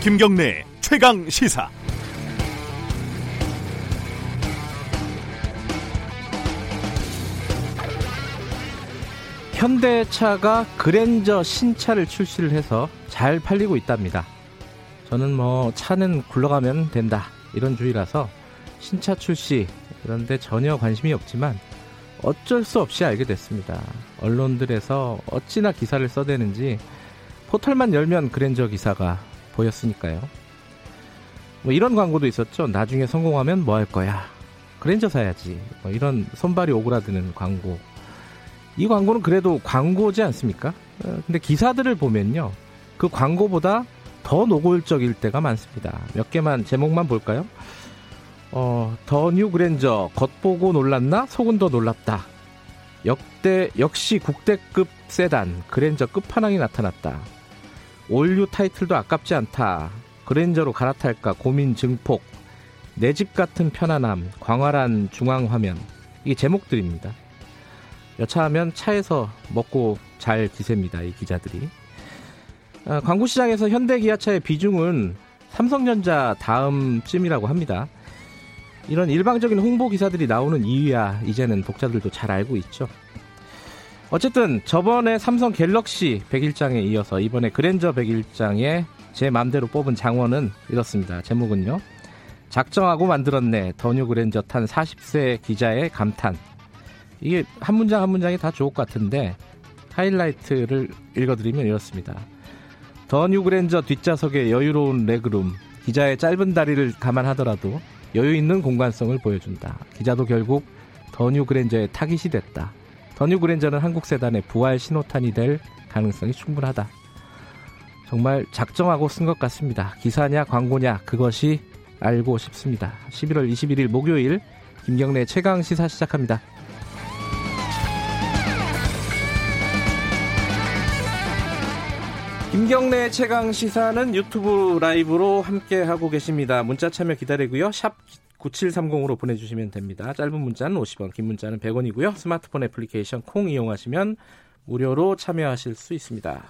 김경래 최강 시사. 현대차가 그랜저 신차를 출시를 해서 잘 팔리고 있답니다. 저는 뭐 차는 굴러가면 된다 이런 주의라서 신차 출시 그런데 전혀 관심이 없지만 어쩔 수 없이 알게 됐습니다. 언론들에서 어찌나 기사를 써대는지 포털만 열면 그랜저 기사가 보였으니까요. 뭐 이런 광고도 있었죠. 나중에 성공하면 뭐 할 거야. 그랜저 사야지. 뭐 이런 손발이 오그라드는 광고. 이 광고는 그래도 광고지 않습니까? 어, 근데 기사들을 보면요. 그 광고보다 더 노골적일 때가 많습니다. 몇 개만 제목만 볼까요? 어, 더 뉴 그랜저 겉보고 놀랐나 속은 더 놀랍다. 역대 역시 국대급 세단 그랜저 끝판왕이 나타났다. 올류 타이틀도 아깝지 않다. 그랜저로 갈아탈까 고민 증폭. 내 집 같은 편안함. 광활한 중앙 화면. 이게 제목들입니다. 여차하면 차에서 먹고 잘 기셉니다. 이 기자들이. 아, 광고 시장에서 현대 기아차의 비중은 삼성전자 다음쯤이라고 합니다. 이런 일방적인 홍보 기사들이 나오는 이유야 이제는 독자들도 잘 알고 있죠. 어쨌든 저번에 삼성 갤럭시 101장에 이어서 이번에 그랜저 101장에 제 맘대로 뽑은 장원은 이렇습니다. 제목은요. 작정하고 만들었네. 더뉴 그랜저 탄 40세 기자의 감탄. 이게 한 문장 한 문장이 다 좋을 것 같은데 하이라이트를 읽어드리면 이렇습니다. 더뉴 그랜저 뒷좌석의 여유로운 레그룸. 기자의 짧은 다리를 감안하더라도 여유 있는 공간성을 보여준다. 기자도 결국 더뉴 그랜저의 타깃이 됐다. 더뉴 그랜저는 한국 세단의 부활 신호탄이 될 가능성이 충분하다. 정말 작정하고 쓴 것 같습니다. 기사냐 광고냐 그것이 알고 싶습니다. 11월 21일 목요일 김경래 최강 시사 시작합니다. 김경래 최강 시사는 유튜브 라이브로 함께 하고 계십니다. 문자 참여 기다리고요. 샵 9730으로 보내주시면 됩니다. 짧은 문자는 50원, 긴 문자는 100원이고요. 스마트폰 애플리케이션 콩 이용하시면 무료로 참여하실 수 있습니다.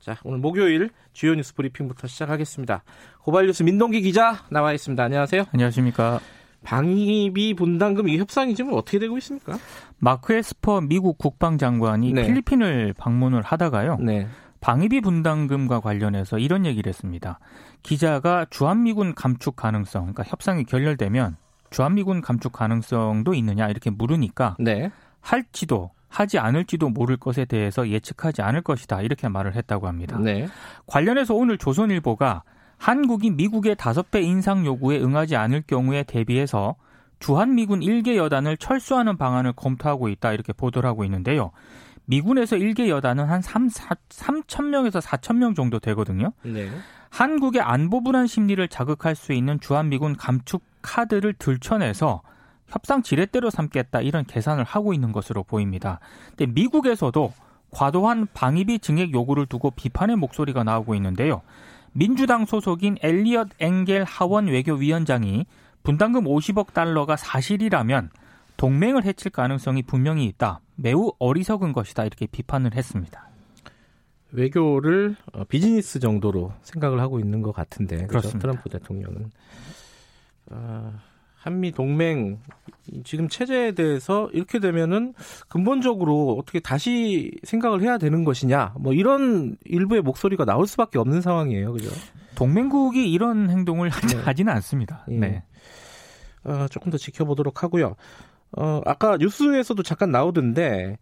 자, 오늘 목요일 주요 뉴스 브리핑부터 시작하겠습니다. 고발뉴스 민동기 기자 나와 있습니다. 안녕하세요. 안녕하십니까. 방위비 분담금 이 협상이 지금 어떻게 되고 있습니까? 마크 에스퍼 미국 국방장관이 네. 필리핀을 방문을 하다가요. 네. 방위비 분담금과 관련해서 이런 얘기를 했습니다. 기자가 주한미군 감축 가능성, 그러니까 협상이 결렬되면 주한미군 감축 가능성도 있느냐 이렇게 물으니까 네. 할지도 하지 않을지도 모를 것에 대해서 예측하지 않을 것이다 이렇게 말을 했다고 합니다. 네. 관련해서 오늘 조선일보가 한국이 미국의 다섯 배 인상 요구에 응하지 않을 경우에 대비해서 주한미군 일개 여단을 철수하는 방안을 검토하고 있다 이렇게 보도를 하고 있는데요. 미군에서 일개 여단은 한 3, 4, 3천 명에서 4천 명 정도 되거든요. 네. 한국의 안보 불안 심리를 자극할 수 있는 주한미군 감축 카드를 들춰내서 협상 지렛대로 삼겠다 이런 계산을 하고 있는 것으로 보입니다. 근데 미국에서도 과도한 방위비 증액 요구를 두고 비판의 목소리가 나오고 있는데요. 민주당 소속인 엘리엇 엥겔 하원 외교위원장이 분담금 50억 달러가 사실이라면 동맹을 해칠 가능성이 분명히 있다. 매우 어리석은 것이다. 이렇게 비판을 했습니다. 외교를 어, 비즈니스 정도로 생각을 하고 있는 것 같은데 그렇죠? 트럼프 대통령은 아, 한미 동맹 지금 체제에 대해서 이렇게 되면은 근본적으로 어떻게 다시 생각을 해야 되는 것이냐 뭐 이런 일부의 목소리가 나올 수밖에 없는 상황이에요, 그죠? 동맹국이 이런 행동을 네. 하지는 않습니다. 예. 네. 어, 조금 더 지켜보도록 하고요. 어, 아까 뉴스에서도 잠깐 나오던데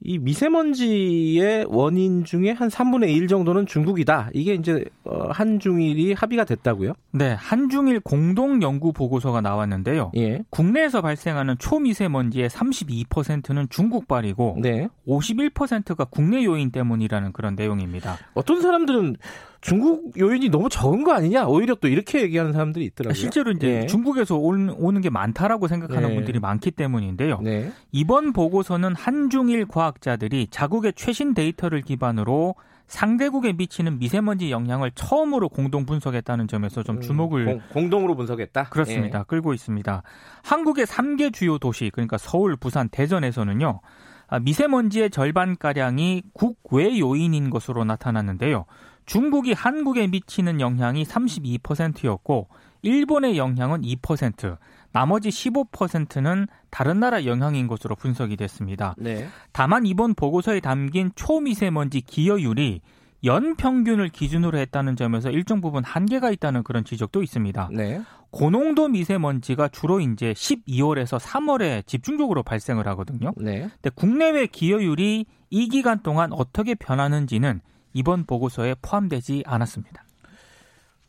이 미세먼지의 원인 중에 한 3분의 1 정도는 중국이다. 이게 이제 어, 한중일이 합의가 됐다고요? 네, 한중일 공동 연구 보고서가 나왔는데요. 예. 국내에서 발생하는 초미세먼지의 32%는 중국발이고 네. 51%가 국내 요인 때문이라는 그런 내용입니다. 어떤 사람들은 중국 요인이 너무 적은 거 아니냐? 오히려 또 이렇게 얘기하는 사람들이 있더라고요. 실제로 이제 네. 중국에서 오는 게 많다라고 생각하는 네. 분들이 많기 때문인데요. 네. 이번 보고서는 한중일 과학자들이 자국의 최신 데이터를 기반으로 상대국에 미치는 미세먼지 영향을 처음으로 공동 분석했다는 점에서 좀 음, 주목을 음, 공, 동으로 분석했다. 그렇습니다. 예. 끌고 있습니다. 한국의 3개 주요 도시 그러니까 서울, 부산, 대전에서는요. 아, 미세먼지의 절반 가량이 국외 요인인 것으로 나타났는데요. 중국이 한국에 미치는 영향이 32%였고 일본의 영향은 2%, 나머지 15%는 다른 나라 영향인 것으로 분석이 됐습니다. 네. 다만 이번 보고서에 담긴 초미세먼지 기여율이 연 평균을 기준으로 했다는 점에서 일정 부분 한계가 있다는 그런 지적도 있습니다. 네. 고농도 미세먼지가 주로 이제 12월에서 3월에 집중적으로 발생을 하거든요. 네. 근데 국내외 기여율이 이 기간 동안 어떻게 변하는지는 이번 보고서에 포함되지 않았습니다.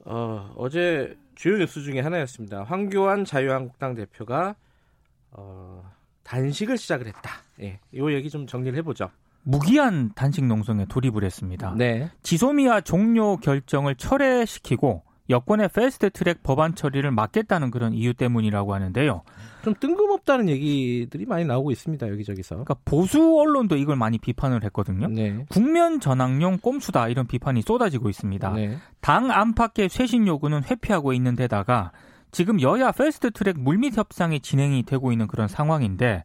어, 어제 주요 뉴스 중에 하나였습니다. 황교안 자유한국당 대표가 어, 단식을 시작을 했다. 예, 이 얘기 좀 정리를 해보죠. 무기한 단식 농성에 돌입을 했습니다. 네. 지소미아 종료 결정을 철회시키고 여권의 패스트 트랙 법안 처리를 막겠다는 그런 이유 때문이라고 하는데요. 좀 뜬금없다는 얘기들이 많이 나오고 있습니다. 여기저기서. 그러니까 보수 언론도 이걸 많이 비판을 했거든요. 네. 국면 전환용 꼼수다 이런 비판이 쏟아지고 있습니다. 네. 당 안팎의 쇄신 요구는 회피하고 있는 데다가 지금 여야 패스트 트랙 물밑 협상이 진행이 되고 있는 그런 상황인데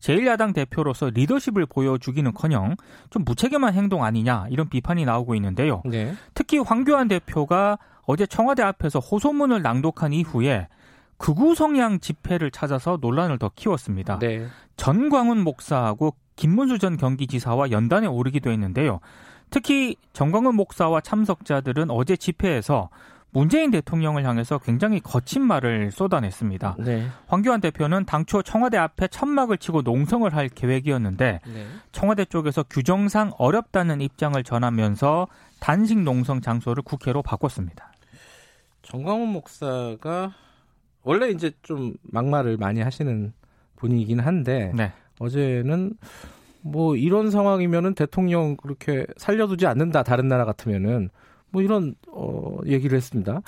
제1야당 대표로서 리더십을 보여주기는커녕 좀 무책임한 행동 아니냐 이런 비판이 나오고 있는데요. 네. 특히 황교안 대표가 어제 청와대 앞에서 호소문을 낭독한 이후에 극우 성향 집회를 찾아서 논란을 더 키웠습니다. 네. 전광훈 목사하고 김문수 전 경기지사와 연단에 오르기도 했는데요. 특히 전광훈 목사와 참석자들은 어제 집회에서 문재인 대통령을 향해서 굉장히 거친 말을 쏟아냈습니다. 네. 황교안 대표는 당초 청와대 앞에 천막을 치고 농성을 할 계획이었는데 네. 청와대 쪽에서 규정상 어렵다는 입장을 전하면서 단식 농성 장소를 국회로 바꿨습니다. 정광훈 목사가 원래 이제 좀 막말을 많이 하시는 분이긴 한데 네. 어제는 뭐 이런 상황이면은 대통령 그렇게 살려두지 않는다 다른 나라 같으면은 뭐 이런 어 얘기를 했습니다.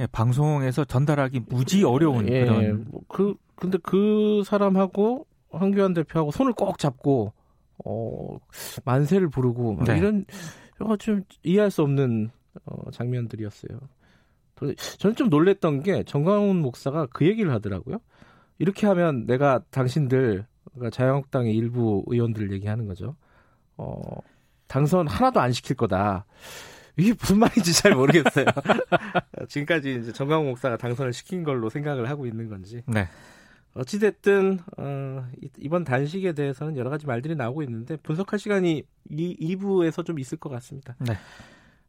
예, 방송에서 전달하기 무지 어려운 예, 그런 그 근데 그 사람하고 황교안 대표하고 손을 꼭 잡고 어 만세를 부르고 네. 이런 좀 이해할 수 없는 어 장면들이었어요. 저는 좀 놀랬던 게 정광훈 목사가 그 얘기를 하더라고요. 이렇게 하면 내가 당신들 그러니까 자유한국당의 일부 의원들 얘기하는 거죠. 어 당선 하나도 안 시킬 거다. 이게 무슨 말인지 잘 모르겠어요. 지금까지 이제 정광훈 목사가 당선을 시킨 걸로 생각을 하고 있는 건지. 네. 어찌됐든, 어, 이번 단식에 대해서는 여러 가지 말들이 나오고 있는데, 분석할 시간이 이 2부에서 좀 있을 것 같습니다. 네.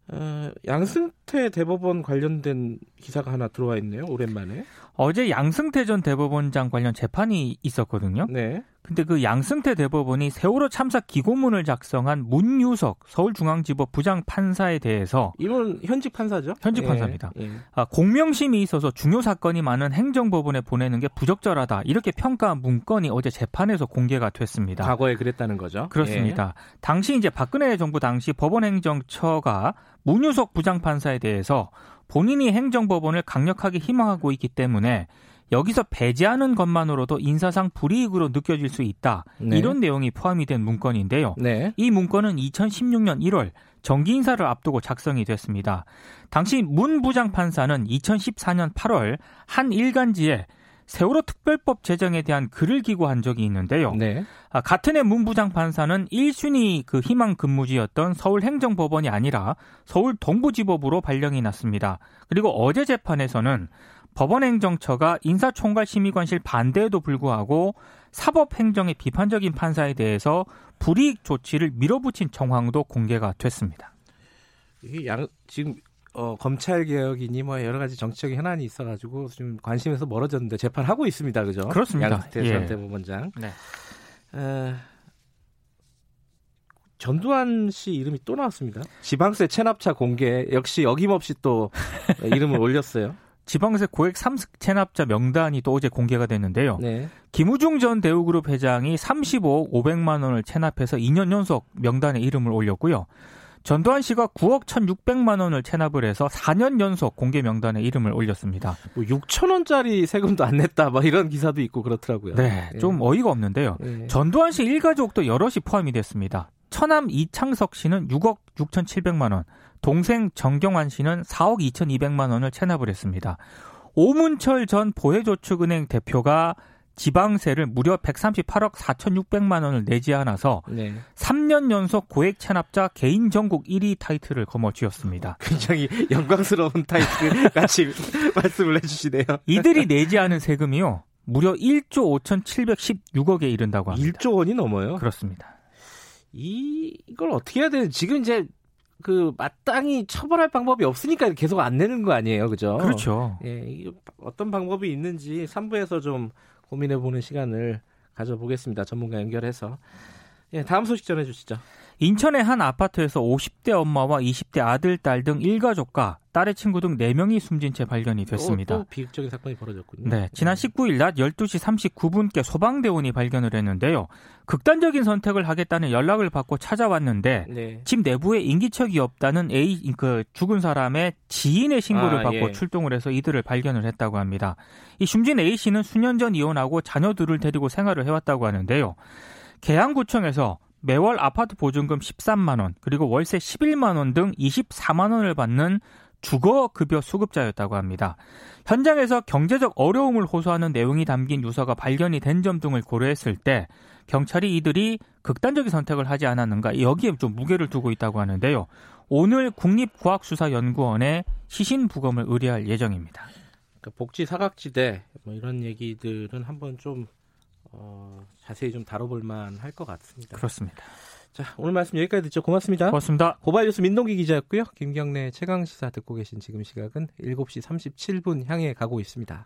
어, 양승태 대법원 관련된 기사가 하나 들어와 있네요. 오랜만에. 어제 양승태 전 대법원장 관련 재판이 있었거든요. 네. 근데 그 양승태 대법원이 세월호 참사 기고문을 작성한 문유석 서울중앙지법 부장 판사에 대해서 이분 현직 판사죠? 현직 예, 판사입니다. 예. 아, 공명심이 있어서 중요 사건이 많은 행정법원에 보내는 게 부적절하다 이렇게 평가한 문건이 어제 재판에서 공개가 됐습니다. 과거에 그랬다는 거죠? 그렇습니다. 예. 당시 이제 박근혜 정부 당시 법원행정처가 문유석 부장 판사에 대해서 본인이 행정법원을 강력하게 희망하고 있기 때문에 여기서 배제하는 것만으로도 인사상 불이익으로 느껴질 수 있다. 네. 이런 내용이 포함이 된 문건인데요. 네. 이 문건은 2016년 1월 정기 인사를 앞두고 작성이 됐습니다. 당시 문 부장 판사는 2014년 8월 한 일간지에 세월호 특별법 제정에 대한 글을 기고한 적이 있는데요. 네. 아, 같은 해 문부장 판사는 1순위 그 희망 근무지였던 서울행정법원이 아니라 서울 동부지법으로 발령이 났습니다. 그리고 어제 재판에서는 법원행정처가 인사총괄심의관실 반대에도 불구하고 사법행정의 비판적인 판사에 대해서 불이익 조치를 밀어붙인 정황도 공개가 됐습니다. 이게 양, 지금 어, 검찰 개혁이니 뭐 여러 가지 정치적인 현안이 있어가지고 지금 관심에서 멀어졌는데 재판하고 있습니다, 그죠? 그렇습니다. 양태 전 예. 대법원장. 네. 에, 전두환 씨 이름이 또 나왔습니다. 지방세 체납차 공개 역시 어김없이 또 이름을 올렸어요. 지방세 고액 3습 체납자 명단이 또 어제 공개가 됐는데요. 네. 김우중 전 대우그룹 회장이 35억 500만 원을 체납해서 2년 연속 명단에 이름을 올렸고요. 전두환 씨가 9억 1,600만 원을 체납을 해서 4년 연속 공개 명단에 이름을 올렸습니다. 뭐 6천 원짜리 세금도 안 냈다, 막 이런 기사도 있고 그렇더라고요. 네, 예. 좀 어이가 없는데요. 예. 전두환 씨 일가족도 여럿이 포함이 됐습니다. 처남 이창석 씨는 6억 6,700만 원, 동생 정경환 씨는 4억 2,200만 원을 체납을 했습니다. 오문철 전 보혜저축은행 대표가 지방세를 무려 138억 4,600만 원을 내지 않아서 네. 3년 연속 고액 체납자 개인 전국 1위 타이틀을 거머쥐었습니다. 굉장히 영광스러운 타이틀 같이 말씀을 해주시네요. 이들이 내지 않은 세금이요. 무려 1조 5,716억에 이른다고 합니다. 1조 원이 넘어요? 그렇습니다. 이, 이걸 어떻게 해야 되는 지금 이제 그 마땅히 처벌할 방법이 없으니까 계속 안 내는 거 아니에요, 그죠? 그렇죠. 예, 어떤 방법이 있는지 3부에서 좀 고민해 보는 시간을 가져보겠습니다. 전문가 연결해서. 예, 다음 소식 전해 주시죠. 인천의 한 아파트에서 50대 엄마와 20대 아들, 딸 등 일가족과 딸의 친구 등 4명이 숨진 채 발견이 됐습니다. 또, 또 비극적인 사건이 벌어졌군요. 네, 지난 19일 낮 12시 39분께 소방대원이 발견을 했는데요. 극단적인 선택을 하겠다는 연락을 받고 찾아왔는데 네. 집 내부에 인기척이 없다는 A 그 죽은 사람의 지인의 신고를 아, 받고 예. 출동을 해서 이들을 발견을 했다고 합니다. 이 숨진 A 씨는 수년 전 이혼하고 자녀들을 데리고 생활을 해왔다고 하는데요. 계양구청에서 매월 아파트 보증금 13만 원, 그리고 월세 11만 원 등 24만 원을 받는 주거 급여 수급자였다고 합니다. 현장에서 경제적 어려움을 호소하는 내용이 담긴 유서가 발견이 된 점 등을 고려했을 때 경찰이 이들이 극단적인 선택을 하지 않았는가 여기에 좀 무게를 두고 있다고 하는데요. 오늘 국립과학수사연구원에 시신 부검을 의뢰할 예정입니다. 그러니까 복지 사각지대 뭐 이런 얘기들은 한번 좀 어, 자세히 좀 다뤄볼 만 할 것 같습니다. 그렇습니다. 자, 오늘 말씀 여기까지 듣죠. 고맙습니다. 고맙습니다. 고발 뉴스 민동기 기자였고요. 김경래 최강 시사 듣고 계신 지금 시각은 7시 37분 향해 가고 있습니다.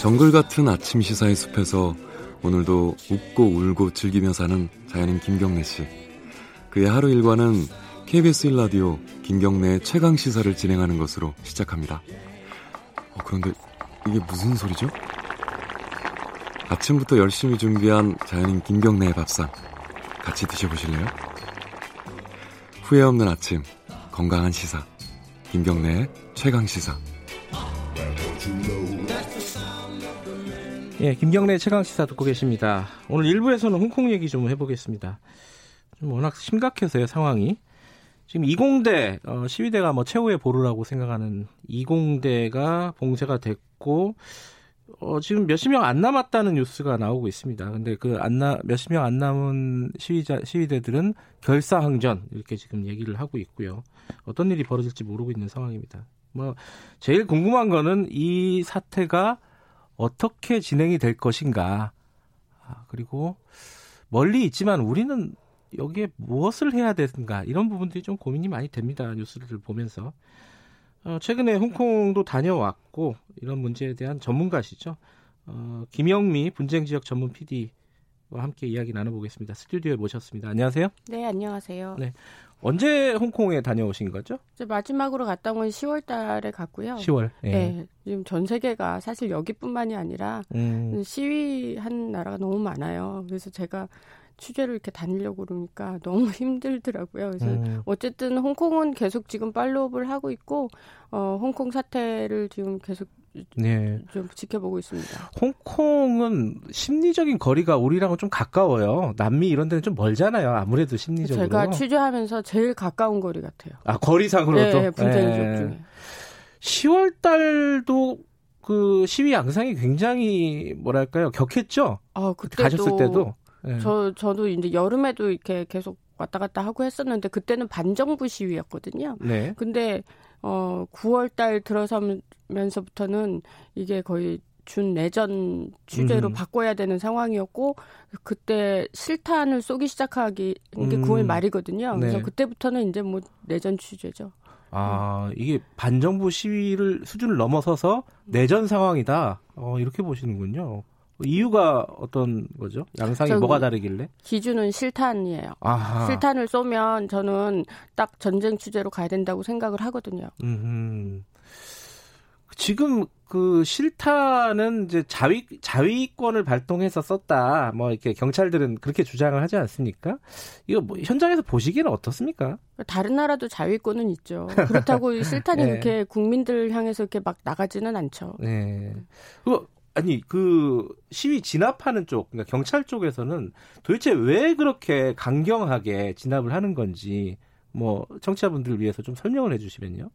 정글 같은 아침 시사의 숲에서 오늘도 웃고 울고 즐기며 사는 자연인 김경래 씨. 그의 하루 일과는 KBS 1라디오 김경래의 최강 시사를 진행하는 것으로 시작합니다. 어, 그런데 이게 무슨 소리죠? 아침부터 열심히 준비한 자연인 김경래의 밥상 같이 드셔보실래요? 후회 없는 아침 건강한 시사 김경래의 최강 시사 예, 김경래 최강 시사 듣고 계십니다. 오늘 1부에서는 홍콩 얘기 좀 해보겠습니다. 좀 워낙 심각해서요 상황이. 지금 이공대 어, 시위대가 뭐 최후의 보루라고 생각하는 이공대가 봉쇄가 됐고 어, 지금 몇십 명 안 남았다는 뉴스가 나오고 있습니다. 근데 그 안 나, 몇십 명 안 남은 시위자, 시위대들은 결사항전 이렇게 지금 얘기를 하고 있고요. 어떤 일이 벌어질지 모르고 있는 상황입니다. 뭐, 제일 궁금한 거는 이 사태가 어떻게 진행이 될 것인가. 아, 그리고 멀리 있지만 우리는 여기에 무엇을 해야 되는가 이런 부분들이 좀 고민이 많이 됩니다. 뉴스를 보면서 어, 최근에 홍콩도 다녀왔고 이런 문제에 대한 전문가시죠. 어, 김영미 분쟁 지역 전문 PD와 함께 이야기 나눠보겠습니다. 스튜디오에 모셨습니다. 안녕하세요. 네, 안녕하세요. 네. 언제 홍콩에 다녀오신 거죠? 마지막으로 갔다 온 건 10월 달에 갔고요. 10월. 예. 네. 지금 전 세계가 사실 여기뿐만이 아니라 음. 시위한 나라가 너무 많아요. 그래서 제가 취재를 이렇게 다니려고 그러니까 너무 힘들더라고요. 그래서 음. 어쨌든 홍콩은 계속 지금 팔로업을 하고 있고 어 홍콩 사태를 지금 계속 네. 좀 지켜보고 있습니다. 홍콩은 심리적인 거리가 우리랑은 좀 가까워요. 남미 이런 데는 좀 멀잖아요. 아무래도 심리적으로. 제가 취재하면서 제일 가까운 거리 같아요. 아 거리상으로도. 네, 분쟁 지역 네. 중에. 10월 달도 그 시위 양상이 굉장히 뭐랄까요 격했죠. 아 그때 가셨을 때도. 네. 저 저도 이제 여름에도 이렇게 계속 왔다 갔다 하고 했었는데 그때는 반정부 시위였거든요. 네. 근데 어 9월 달 들어서면서부터는 이게 거의 준 내전 취재로 음. 바꿔야 되는 상황이었고 그때 실탄을 쏘기 시작하기 이게 음. 9월 말이거든요. 그래서 네. 그때부터는 이제 뭐 내전 취재죠. 아 이게 반정부 시위를 수준을 넘어서서 내전 상황이다. 어, 이렇게 보시는군요. 이유가 어떤 거죠? 양상이 뭐가 다르길래? 기준은 실탄이에요. 아하. 실탄을 쏘면 저는 딱 전쟁 취재로 가야 된다고 생각을 하거든요. 음. 지금 그 실탄은 이제 자위 자위권을 발동해서 썼다. 뭐 이렇게 경찰들은 그렇게 주장을 하지 않습니까? 이거 뭐 현장에서 보시기에는 어떻습니까? 다른 나라도 자위권은 있죠. 그렇다고 실탄이 네. 이렇게 국민들 향해서 이렇게 막 나가지는 않죠. 네. 그 아니 그 시위 진압하는 쪽 그러니까 경찰 쪽에서는 도대체 왜 그렇게 강경하게 진압을 하는 건지 뭐 청취자분들을 위해서 좀 설명을 해주시면요.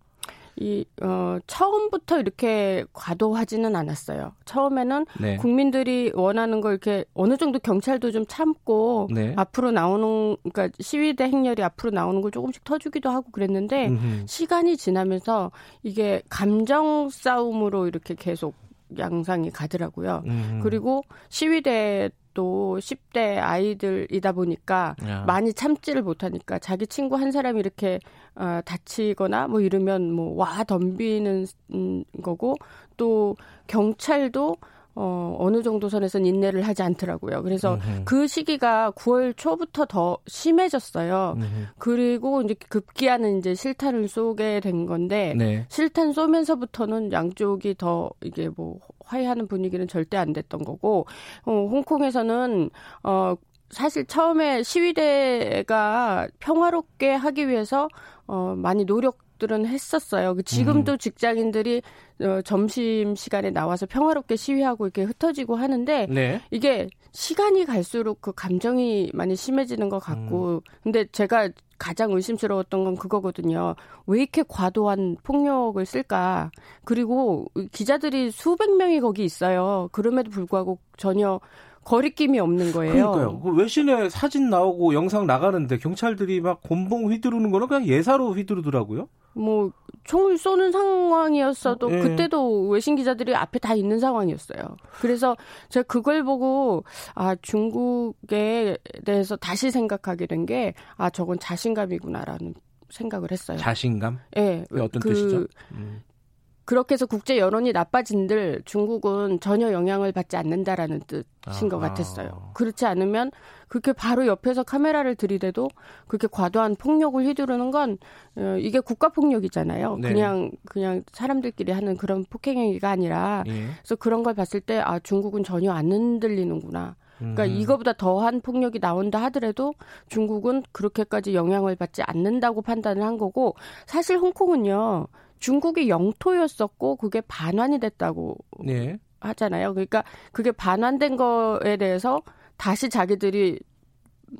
이, 어, 처음부터 이렇게 과도하지는 않았어요. 처음에는 네. 국민들이 원하는 걸 이렇게 어느 정도 경찰도 좀 참고 네. 앞으로 나오는, 그러니까 시위대 행렬이 앞으로 나오는 걸 조금씩 터주기도 하고 그랬는데 음흠. 시간이 지나면서 이게 감정 싸움으로 이렇게 계속 양상이 가더라고요. 음. 그리고 시위대 또 10대 아이들이다 보니까 야. 많이 참지를 못하니까 자기 친구 한 사람이 이렇게 어, 다치거나 뭐 이러면 뭐 와 덤비는 거고 또 경찰도 어, 어느 정도 선에서는 인내를 하지 않더라고요. 그래서 음흠. 그 시기가 9월 초부터 더 심해졌어요. 음흠. 그리고 이제 급기야는 이제 실탄을 쏘게 된 건데 네. 실탄 쏘면서부터는 양쪽이 더 이게 뭐 화해하는 분위기는 절대 안 됐던 거고 어, 홍콩에서는 어 사실 처음에 시위대가 평화롭게 하기 위해서 어 많이 노력 들은 했었어요. 그 지금도 음. 직장인들이 어, 점심 시간에 나와서 평화롭게 시위하고 이렇게 흩어지고 하는데 네. 이게 시간이 갈수록 그 감정이 많이 심해지는 것 같고 음. 근데 제가 가장 의심스러웠던 건 그거거든요. 왜 이렇게 과도한 폭력을 쓸까? 그리고 기자들이 수백 명이 거기 있어요. 그럼에도 불구하고 전혀 거리낌이 없는 거예요. 그러니까요. 그 외신에 사진 나오고 영상 나가는데 경찰들이 막 곤봉 휘두르는 거는 그냥 예사로 휘두르더라고요. 뭐 총을 쏘는 상황이었어도 네. 그때도 외신 기자들이 앞에 다 있는 상황이었어요. 그래서 제가 그걸 보고 아 중국에 대해서 다시 생각하게 된 게 아 저건 자신감이구나라는 생각을 했어요. 자신감? 예. 네, 어떤 그, 뜻이죠? 음. 그렇게 해서 국제 여론이 나빠진들 중국은 전혀 영향을 받지 않는다라는 뜻인. 것 같았어요. 그렇지 않으면 그렇게 바로 옆에서 카메라를 들이대도 그렇게 과도한 폭력을 휘두르는 건 어, 이게 국가 폭력이잖아요. 네. 그냥 그냥 사람들끼리 하는 그런 폭행 행위가 아니라 예. 그래서 그런 걸 봤을 때 아 중국은 전혀 안 흔들리는구나. 그러니까 음. 이거보다 더한 폭력이 나온다 하더라도 중국은 그렇게까지 영향을 받지 않는다고 판단을 한 거고 사실 홍콩은요. 중국의 영토였었고 그게 반환이 됐다고 네. 하잖아요. 그러니까 그게 반환된 거에 대해서 다시 자기들이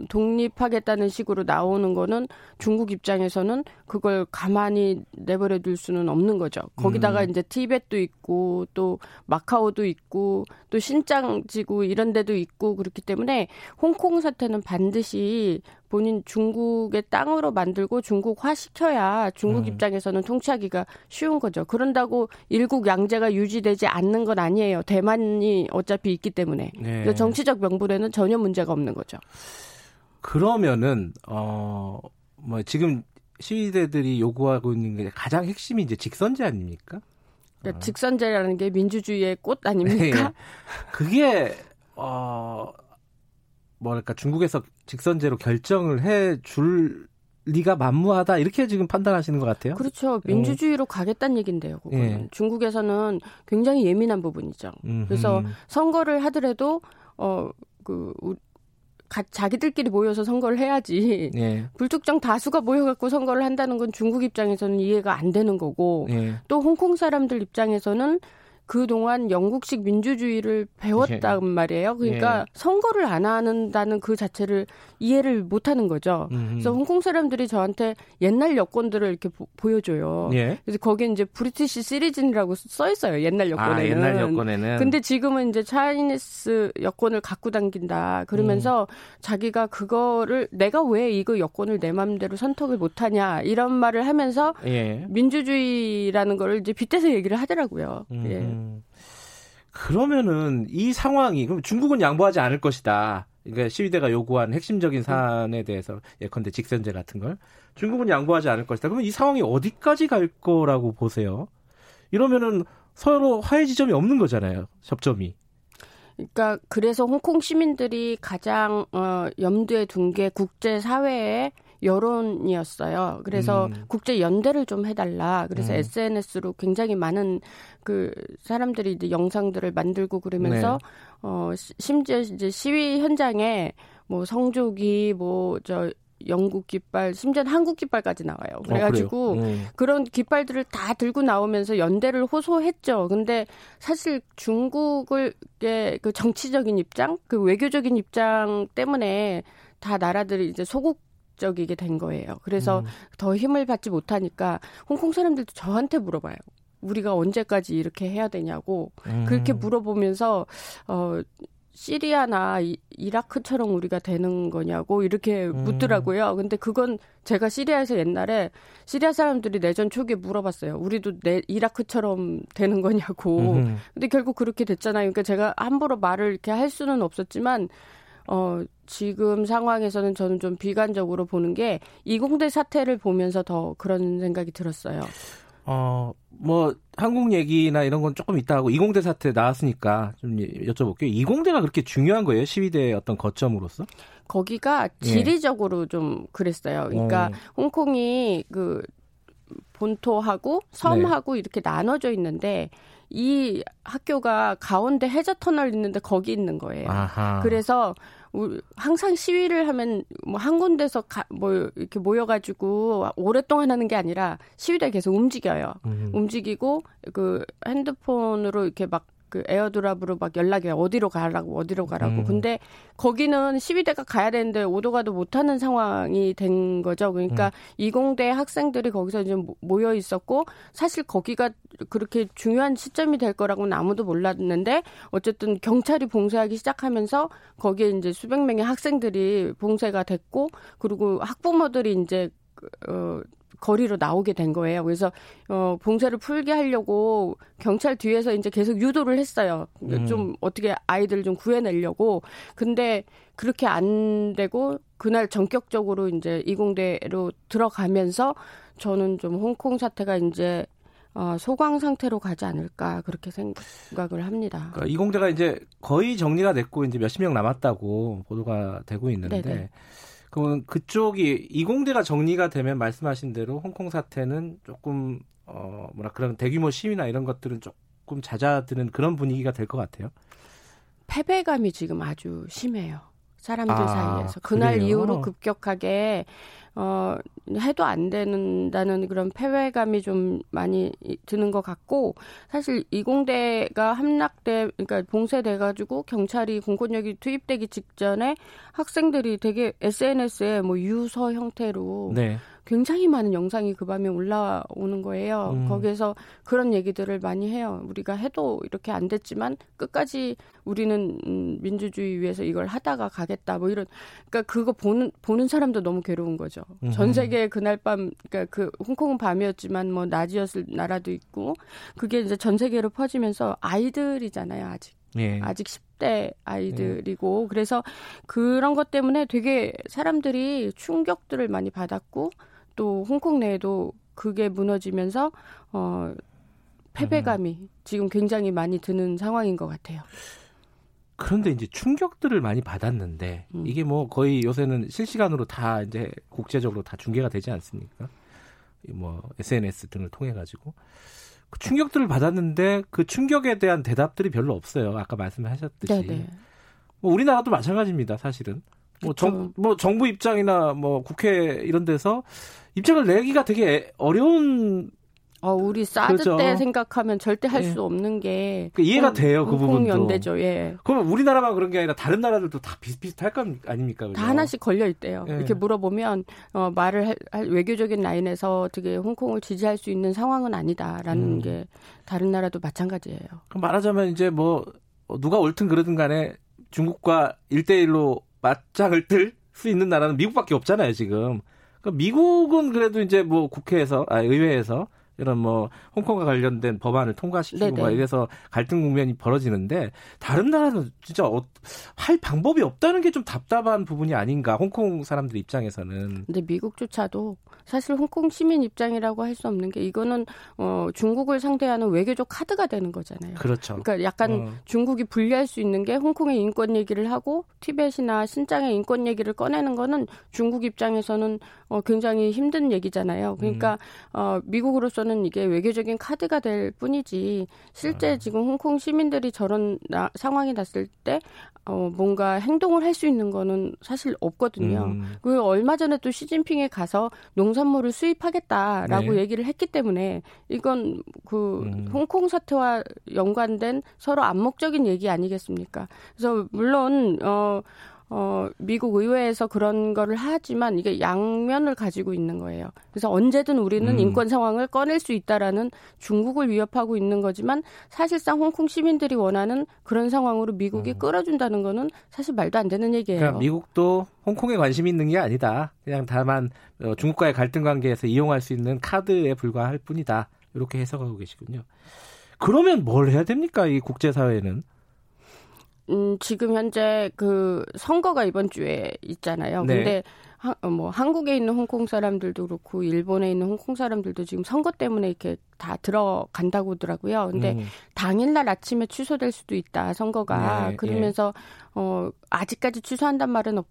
독립하겠다는 식으로 나오는 거는 중국 입장에서는 그걸 가만히 내버려 둘 수는 없는 거죠. 거기다가 음. 이제 티벳도 있고 또 마카오도 있고 또 신장 지구 이런 데도 있고 그렇기 때문에 홍콩 사태는 반드시 본인 중국의 땅으로 만들고 중국화 시켜야 중국 음. 입장에서는 통치하기가 쉬운 거죠. 그런다고 일국 양제가 유지되지 않는 건 아니에요. 대만이 어차피 있기 때문에. 네. 정치적 명분에는 전혀 문제가 없는 거죠. 그러면은 어 뭐 지금 시위대들이 요구하고 있는 게 가장 핵심이 이제 직선제 아닙니까? 그러니까 어. 직선제라는 게 민주주의의 꽃 아닙니까? 네. 그게 어 뭐랄까 중국에서 직선제로 결정을 해 줄 리가 만무하다 이렇게 지금 판단하시는 것 같아요. 그렇죠. 민주주의로 음. 가겠다는 얘긴데요. 그거는 예. 중국에서는 굉장히 예민한 부분이죠. 음흠. 그래서 선거를 하더라도 어그 가, 자기들끼리 모여서 선거를 해야지 예. 불특정 다수가 모여갖고 선거를 한다는 건 중국 입장에서는 이해가 안 되는 거고 예. 또 홍콩 사람들 입장에서는 그동안 영국식 민주주의를 배웠단 예. 말이에요. 그러니까 예. 선거를 안 한다는 그 자체를 이해를 못 하는 거죠. 음흠. 그래서 홍콩 사람들이 저한테 옛날 여권들을 이렇게 보, 여줘요 예. 그래서 거기에 이제 브리티시 시리즌이라고 써 있어요. 옛날 여권에는. 아, 옛날 여권에는. 근데 지금은 이제 차이니스 여권을 갖고 다닌다. 그러면서 음. 자기가 그거를 내가 왜 이거 여권을 내 마음대로 선택을 못 하냐 이런 말을 하면서 예. 민주주의라는 거를 이제 빗대서 얘기를 하더라고요. 음. 예. 음. 그러면은 이 상황이 그럼 중국은 양보하지 않을 것이다. 그러니까 시위대가 요구한 핵심적인 사안에 대해서 예컨대 직선제 같은 걸 중국은 양보하지 않을 것이다. 그러면 이 상황이 어디까지 갈 거라고 보세요? 이러면은 서로 화해 지점이 없는 거잖아요. 접점이. 그러니까 그래서 홍콩 시민들이 가장 어 염두에 둔 게 국제 사회에 여론이었어요. 그래서 음. 국제 연대를 좀 해달라. 그래서 음. SNS로 굉장히 많은 그 사람들이 이제 영상들을 만들고 그러면서 네. 어 심지어 이제 시위 현장에 뭐 성조기 뭐저 영국 깃발, 심지어는 한국 깃발까지 나와요. 어, 그래가지고 어, 음. 그런 깃발들을 다 들고 나오면서 연대를 호소했죠. 근데 사실 중국을 그 정치적인 입장, 그 외교적인 입장 때문에 다 나라들이 이제 소국 적이게 된 거예요. 그래서 음. 더 힘을 받지 못하니까 홍콩 사람들도 저한테 물어봐요. 우리가 언제까지 이렇게 해야 되냐고 음. 그렇게 물어보면서 어 시리아나 이, 라크처럼 우리가 되는 거냐고 이렇게 음. 묻더라고요. 근데 그건 제가 시리아에서 옛날에 시리아 사람들이 내전 초기에 물어봤어요. 우리도 내 이라크처럼 되는 거냐고. 음. 근데 결국 그렇게 됐잖아요. 그러니까 제가 함부로 말을 이렇게 할 수는 없었지만 어 지금 상황에서는 저는 좀 비관적으로 보는 게 이공대 사태를 보면서 더 그런 생각이 들었어요. 어, 뭐, 한국 얘기나 이런 건 조금 있다 하고, 이공대 사태 나왔으니까 좀 여쭤볼게요. 이공대가 그렇게 중요한 거예요? 12대의 어떤 거점으로서? 거기가 예. 지리적으로 예. 좀 그랬어요. 그러니까, 어. 홍콩이 그, 본토하고 섬하고 네. 이렇게 나눠져 있는데, 이 학교가 가운데 해저 터널 있는데 거기 있는 거예요. 아하. 그래서 항상 시위를 하면 뭐 한 군데서 가, 뭐 이렇게 모여가지고 오랫동안 하는 게 아니라 시위대 계속 움직여요. 음. 움직이고 그 핸드폰으로 이렇게 막 그 에어드랍으로 막 연락이 어디로 가라고 어디로 가라고. 음. 근데 거기는 시위대가 가야 되는데 오도 가도 못 하는 상황이 된 거죠. 그러니까 음. 이공대 학생들이 거기서 이제 모여 있었고 사실 거기가 그렇게 중요한 시점이 될 거라고는 아무도 몰랐는데 어쨌든 경찰이 봉쇄하기 시작하면서 거기에 이제 수백 명의 학생들이 봉쇄가 됐고 그리고 학부모들이 이제 그, 어 거리로 나오게 된 거예요. 그래서 어 봉쇄를 풀게 하려고 경찰 뒤에서 이제 계속 유도를 했어요. 음. 좀 어떻게 아이들 좀 구해내려고. 근데 그렇게 안 되고 그날 전격적으로 이제 이공대로 들어가면서 저는 좀 홍콩 사태가 이제 어, 소강 상태로 가지 않을까 그렇게 생각을 합니다. 그러니까 이공대가 이제 거의 정리가 됐고 이제 몇십 명 남았다고 보도가 되고 있는데 네네. 그러면 그쪽이 이공대가 정리가 되면 말씀하신 대로 홍콩 사태는 조금 어 뭐라 그런 대규모 시위나 이런 것들은 조금 잦아드는 그런 분위기가 될 것 같아요. 패배감이 지금 아주 심해요. 사람들 아, 사이에서 그날 그래요? 이후로 급격하게 어, 해도 안 된다는 그런 패배감이 좀 많이 드는 것 같고, 사실 이공대가 함락돼, 그러니까 봉쇄돼가지고 경찰이 공권력이 투입되기 직전에 학생들이 되게 SNS에 뭐 유서 형태로 네. 굉장히 많은 영상이 그 밤에 올라오는 거예요. 음. 거기에서 그런 얘기들을 많이 해요. 우리가 해도 이렇게 안 됐지만 끝까지 우리는 음, 민주주의 위해서 이걸 하다가 가겠다. 뭐 이런 그러니까 그거 보는 보는 사람도 너무 괴로운 거죠. 음. 전 세계 그날 밤 그러니까 그 홍콩은 밤이었지만 뭐 낮이었을 나라도 있고 그게 이제 전 세계로 퍼지면서 아이들이잖아요, 아직. 예. 아직 10대 아이들이고 예. 그래서 그런 것 때문에 되게 사람들이 충격들을 많이 받았고 또 홍콩 내에도 그게 무너지면서 어 패배감이 음. 지금 굉장히 많이 드는 상황인 것 같아요. 그런데 이제 충격들을 많이 받았는데 음. 이게 뭐 거의 요새는 실시간으로 다 이제 국제적으로 다 중계가 되지 않습니까? 뭐 SNS 등을 통해 가지고 그 충격들을 받았는데 그 충격에 대한 대답들이 별로 없어요. 아까 말씀하셨듯이. 네네. 뭐 우리나라도 마찬가지입니다. 사실은. 뭐, 정, 뭐 정부 입장이나 뭐 국회 이런 데서 입장을 내기가 되게 어려운 어, 우리 사드 그렇죠. 때 생각하면 절대 할수 예. 없는 게그 이해가 돼요 그 부분도. 연대죠. 예. 그러면 우리나라만 그런 게 아니라 다른 나라들도 다 비슷비슷할 거 아닙니까? 그죠? 다 하나씩 걸려 있대요. 예. 이렇게 물어보면 어, 말을 할, 할, 외교적인 라인에서 어떻게 홍콩을 지지할 수 있는 상황은 아니다라는 음. 게 다른 나라도 마찬가지예요. 그럼 말하자면 이제 뭐 누가 옳든 그러든 간에 중국과 일대일로 맞짱을 뜰 수 있는 나라는 미국밖에 없잖아요 지금. 그러니까 미국은 그래도 이제 뭐 국회에서 아 의회에서 이런 뭐 홍콩과 관련된 법안을 통과시키고 막 이래서 갈등 국면이 벌어지는데 다른 나라는 진짜 어, 할 방법이 없다는 게 좀 답답한 부분이 아닌가 홍콩 사람들 입장에서는. 근데 미국조차도 사실 홍콩 시민 입장이라고 할 수 없는 게 이거는 어 중국을 상대하는 외교적 카드가 되는 거잖아요. 그렇죠. 그러니까 약간 어. 중국이 불리할 수 있는 게 홍콩의 인권 얘기를 하고 티벳이나 신장의 인권 얘기를 꺼내는 거는 중국 입장에서는 어 굉장히 힘든 얘기잖아요. 그러니까 음. 어 미국으로서는 이게 외교적인 카드가 될 뿐이지 실제 아. 지금 홍콩 시민들이 저런 나, 상황이 났을 때 어, 뭔가 행동을 할 수 있는 거는 사실 없거든요. 음. 그 얼마 전에 또 시진핑에 가서 농 산물을 수입하겠다라고 네. 얘기를 했기 때문에 이건 그 음. 홍콩 사태와 연관된 서로 암묵적인 얘기 아니겠습니까? 그래서 물론 어 어, 미국 의회에서 그런 거를 하지만 이게 양면을 가지고 있는 거예요. 그래서 언제든 우리는 음. 인권 상황을 꺼낼 수 있다라는 중국을 위협하고 있는 거지만 사실상 홍콩 시민들이 원하는 그런 상황으로 미국이 음. 끌어준다는 거는 사실 말도 안 되는 얘기예요. 그러니까 미국도 홍콩에 관심이 있는 게 아니다. 그냥 다만 어, 중국과의 갈등 관계에서 이용할 수 있는 카드에 불과할 뿐이다. 이렇게 해석하고 계시군요. 그러면 뭘 해야 됩니까? 이 국제사회는? 음, 지금 현재 그 선거가 이번 주에 있잖아요. 네. 근데 하, 어, 뭐 한국에 있는 홍콩 사람들도 그렇고 일본에 있는 홍콩 사람들도 지금 선거 때문에 이렇게 다 들어간다고 하더라고요. 근데 음. 당일날 아침에 취소될 수도 있다 선거가 네, 그러면서 예. 어 아직까지 취소한단 말은 없,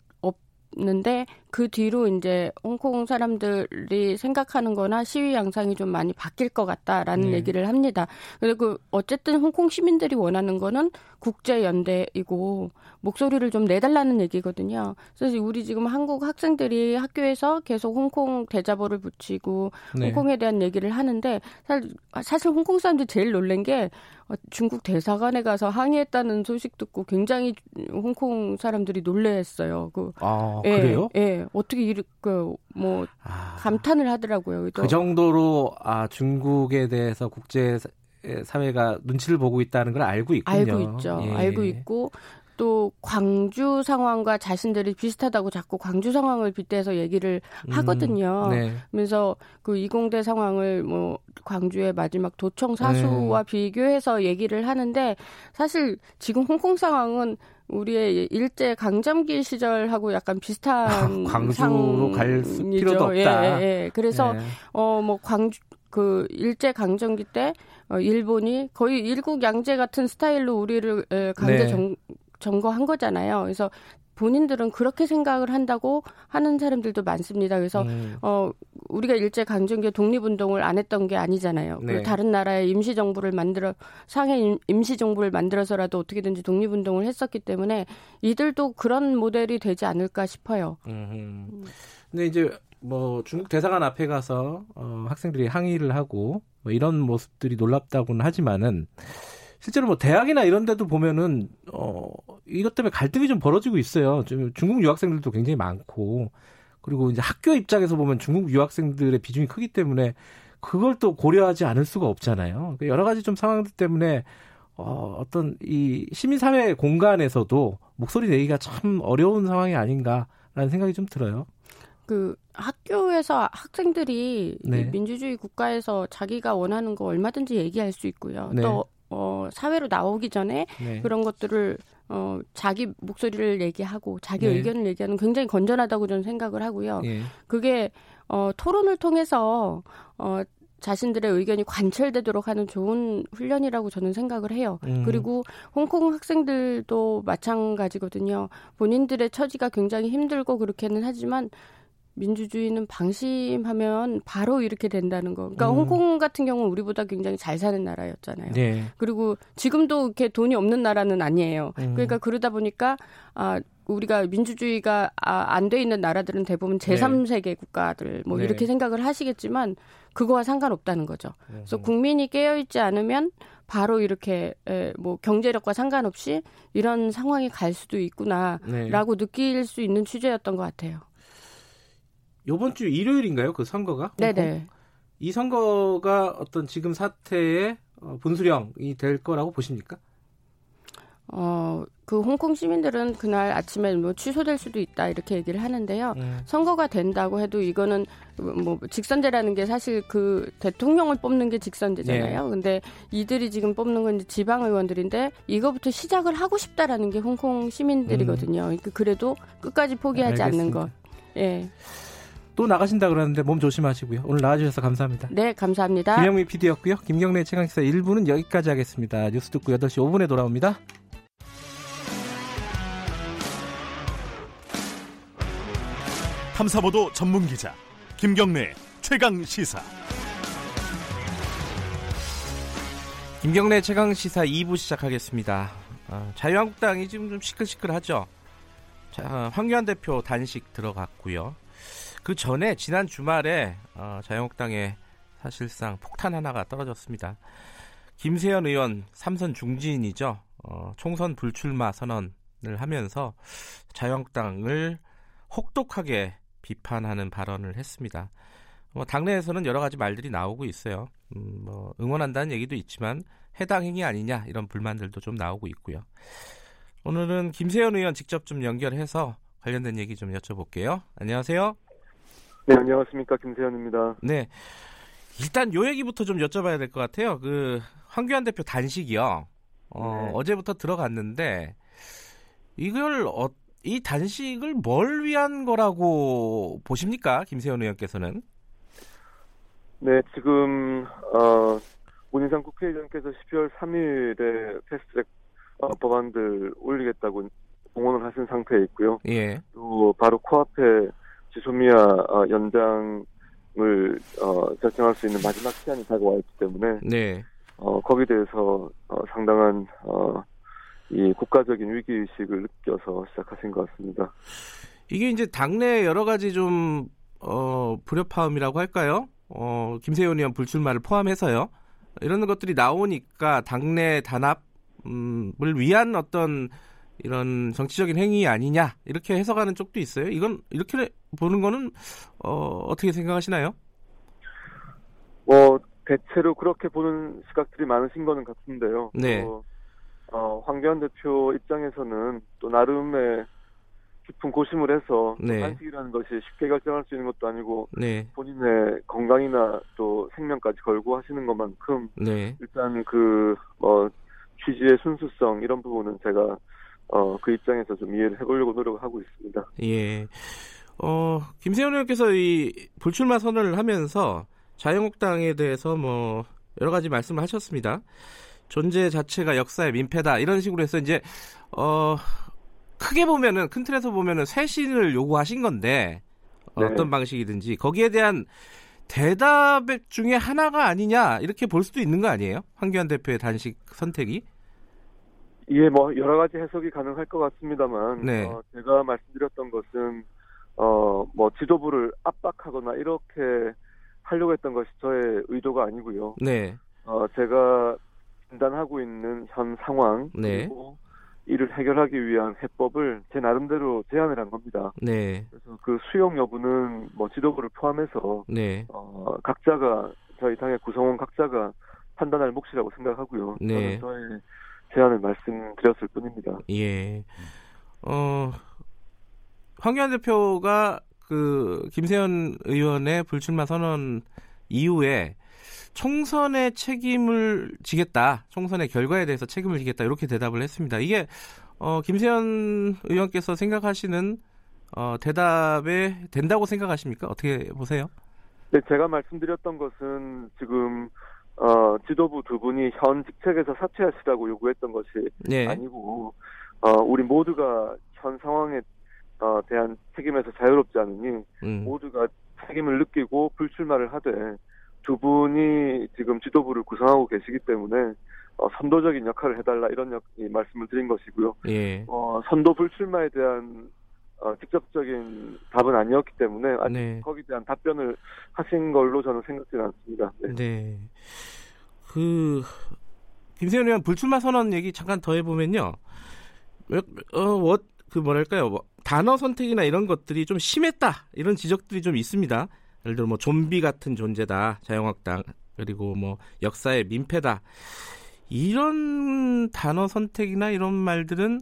없는데 그 뒤로 이제 홍콩 사람들이 생각하는 거나 시위 양상이 좀 많이 바뀔 것 같다라는 네. 얘기를 합니다. 그리고 어쨌든 홍콩 시민들이 원하는 거는 국제 연대이고 목소리를 좀 내달라는 얘기거든요. 그래서 우리 지금 한국 학생들이 학교에서 계속 홍콩 대자보를 붙이고 네. 홍콩에 대한 얘기를 하는데 사실, 사실 홍콩 사람들이 제일 놀란 게 어, 중국 대사관에 가서 항의했다는 소식 듣고 굉장히 홍콩 사람들이 놀래했어요. 그 아, 예, 그래요? 예. 어떻게 이렇게 뭐 아, 감탄을 하더라고요. 그 정도로 아 중국에 대해서 국제 사회가 눈치를 보고 있다는 걸 알고 있군요. 알고 있죠. 예. 알고 있고 또 광주 상황과 자신들이 비슷하다고 자꾸 광주 상황을 빗대서 얘기를 음, 하거든요. 음, 네. 그래서 그 이공대 상황을 뭐 광주의 마지막 도청 사수와 네. 비교해서 얘기를 하는데 사실 지금 홍콩 상황은 우리의 일제 강점기 시절하고 약간 비슷한 아, 광주로 갈 필요도 없다. 예, 예. 그래서 네. 어뭐 광주 그 일제 강점기 때 어, 일본이 거의 일국 양제 같은 스타일로 우리를 강제 네. 정, 점거한 거잖아요. 그래서 본인들은 그렇게 생각을 한다고 하는 사람들도 많습니다. 그래서 음. 어 우리가 일제 강점기 독립운동을 안 했던 게 아니잖아요. 네. 다른 나라의 임시 정부를 만들어 상해 임시 정부를 만들어서라도 어떻게든지 독립운동을 했었기 때문에 이들도 그런 모델이 되지 않을까 싶어요. 음. 근데 이제 뭐 중국 대사관 앞에 가서 어 학생들이 항의를 하고 뭐 이런 모습들이 놀랍다고는 하지만은 실제로 뭐 대학이나 이런 데도 보면은 어 이것 때문에 갈등이 좀 벌어지고 있어요. 중국 유학생들도 굉장히 많고 그리고 이제 학교 입장에서 보면 중국 유학생들의 비중이 크기 때문에 그걸 또 고려하지 않을 수가 없잖아요. 그러니까 여러 가지 좀 상황들 때문에 어, 어떤 이 시민사회 공간에서도 목소리 내기가 참 어려운 상황이 아닌가라는 생각이 좀 들어요. 그 학교에서 학생들이 네. 민주주의 국가에서 자기가 원하는 거 얼마든지 얘기할 수 있고요. 네. 또 어, 사회로 나오기 전에 네. 그런 것들을 어, 자기 목소리를 얘기하고 자기 네. 의견을 얘기하는 굉장히 건전하다고 저는 생각을 하고요. 네. 그게 어, 토론을 통해서 어, 자신들의 의견이 관철되도록 하는 좋은 훈련이라고 저는 생각을 해요. 음. 그리고 홍콩 학생들도 마찬가지거든요. 본인들의 처지가 굉장히 힘들고 그렇게는 하지만 민주주의는 방심하면 바로 이렇게 된다는 거. 그러니까 음. 홍콩 같은 경우는 우리보다 굉장히 잘 사는 나라였잖아요. 네. 그리고 지금도 이렇게 돈이 없는 나라는 아니에요. 음. 그러니까 그러다 보니까 아 우리가 민주주의가 아, 안 돼 있는 나라들은 대부분 제3세계 네. 국가들 뭐 네. 이렇게 생각을 하시겠지만 그거와 상관없다는 거죠. 그래서 음. 국민이 깨어 있지 않으면 바로 이렇게 에, 뭐 경제력과 상관없이 이런 상황이 갈 수도 있구나라고 네. 느낄 수 있는 취재였던 것 같아요. 요번 주 일요일인가요? 그 선거가? 네네. 이 선거가 어떤 지금 사태의 어, 분수령이 될 거라고 보십니까? 어, 그 홍콩 시민들은 그날 아침에 뭐 취소될 수도 있다 이렇게 얘기를 하는데요. 음. 선거가 된다고 해도 이거는 뭐 직선제라는 게 사실 그 대통령을 뽑는 게 직선제잖아요. 네. 근데 이들이 지금 뽑는 건 지방 의원들인데 이거부터 시작을 하고 싶다라는 게 홍콩 시민들이거든요. 음. 그러니까 그래도 끝까지 포기하지 알겠습니다. 않는 것. 예. 또 나가신다 그러는데 몸 조심하시고요. 오늘 나와주셔서 감사합니다. 네, 감사합니다. 김영미 PD였고요. 김경래 최강시사 1부는 여기까지 하겠습니다. 뉴스 듣고 8시 5분에 돌아옵니다. 탐사보도 전문 기자 김경래 최강 시사. 김경래 최강 시사 2부 시작하겠습니다. 어, 자유한국당이 지금 좀 시끌시끌하죠. 자, 황교안 대표 단식 들어갔고요. 그 전에 지난 주말에 어, 자유한국당에 사실상 폭탄 하나가 떨어졌습니다. 김세현 의원 삼선 중진이죠. 어, 총선 불출마 선언 하면서 자유한국당을 혹독하게 비판하는 발언을 했습니다. 뭐 당내에서는 여러 가지 말들이 나오고 있어요. 음, 뭐 응원한다는 얘기도 있지만 해당 행위 아니냐 이런 불만들도 좀 나오고 있고요. 오늘은 김세현 의원 직접 좀 연결해서 관련된 얘기 좀 여쭤볼게요. 안녕하세요. 네, 안녕하십니까 김세현입니다. 네, 일단 요 얘기부터 좀 여쭤봐야 될 것 같아요. 그 황교안 대표 단식이요. 어, 네. 어제부터 들어갔는데 이걸 어, 이 단식을 뭘 위한 거라고 보십니까, 김세현 의원께서는? 네, 지금 어, 문희상 국회의장께서 12월 3일에 패스트트랙 어, 법안들 올리겠다고 공언을 하신 상태에 있고요. 예. 또 바로 코앞에 지소미아 어, 연장을 어, 결정할 수 있는 마지막 시간이 다가와 있기 때문에 네. 어, 거기에 대해서 어, 상당한 어, 이 국가적인 위기 의식을 느껴서 시작하신 것 같습니다. 이게 이제 당내 여러 가지 좀 어, 불협화음이라고 할까요? 어, 김세현 의원 불출마를 포함해서요. 이런 것들이 나오니까 당내 단합을 위한 어떤 이런 정치적인 행위 아니냐 이렇게 해석하는 쪽도 있어요. 이건 이렇게 보는 거는 어, 어떻게 생각하시나요? 뭐 대체로 그렇게 보는 시각들이 많으신 거는 같은데요. 네. 어, 어, 황교안 대표 입장에서는 또 나름의 깊은 고심을 해서 네. 한식이라는 것이 쉽게 결정할 수 있는 것도 아니고 네. 본인의 건강이나 또 생명까지 걸고 하시는 것만큼 네. 일단 그뭐 취지의 순수성 이런 부분은 제가 어, 그 입장에서 좀 이해를 해보려고 노력을 하고 있습니다. 예. 어, 김세현 의원께서 이 불출마 선언을 하면서 자유한국당에 대해서 뭐 여러 가지 말씀을 하셨습니다. 존재 자체가 역사의 민폐다 이런 식으로 해서 이제 어 크게 보면은 큰 틀에서 보면은 쇄신을 요구하신 건데 네. 어떤 방식이든지 거기에 대한 대답 중에 하나가 아니냐 이렇게 볼 수도 있는 거 아니에요? 황교안 대표의 단식 선택이? 예, 뭐 여러 가지 해석이 가능할 것 같습니다만 네. 어, 제가 말씀드렸던 것은 어, 뭐 지도부를 압박하거나 이렇게 하려고 했던 것이 저의 의도가 아니고요. 네. 어, 제가 진단하고 있는 현 상황 네. 그리고 이를 해결하기 위한 해법을 제 나름대로 제안을 한 겁니다. 네. 그래서 그 수용 여부는 뭐 지도부를 포함해서 네. 어, 각자가 저희 당의 구성원 각자가 판단할 몫이라고 생각하고요. 네. 저는 저의 제안을 말씀드렸을 뿐입니다. 예. 어, 황교안 대표가 그 김세현 의원의 불출마 선언 이후에 총선의 책임을 지겠다. 총선의 결과에 대해서 책임을 지겠다. 이렇게 대답을 했습니다. 이게 어, 김세현 의원께서 생각하시는 어, 대답에 된다고 생각하십니까? 어떻게 보세요? 네, 제가 말씀드렸던 것은 지금 어, 지도부 두 분이 현 직책에서 사퇴하시라고 요구했던 것이 네. 아니고 어, 우리 모두가 현 상황에 어, 대한 책임에서 자유롭지 않으니 음. 모두가 책임을 느끼고 불출마를 하되 두 분이 지금 지도부를 구성하고 계시기 때문에 어, 선도적인 역할을 해달라 이런 역, 이 말씀을 드린 것이고요. 예. 어, 선도 불출마에 대한 어, 직접적인 답은 아니었기 때문에 아직 네. 거기에 대한 답변을 하신 걸로 저는 생각지는 않습니다. 네. 네. 그 김세현 의원 불출마 선언 얘기 잠깐 더 해보면요. 어, 어, 그 뭐랄까요, 뭐, 단어 선택이나 이런 것들이 좀 심했다 이런 지적들이 좀 있습니다. 예를 들어 뭐 좀비 같은 존재다 자유한국당 그리고 뭐 역사의 민폐다 이런 단어 선택이나 이런 말들은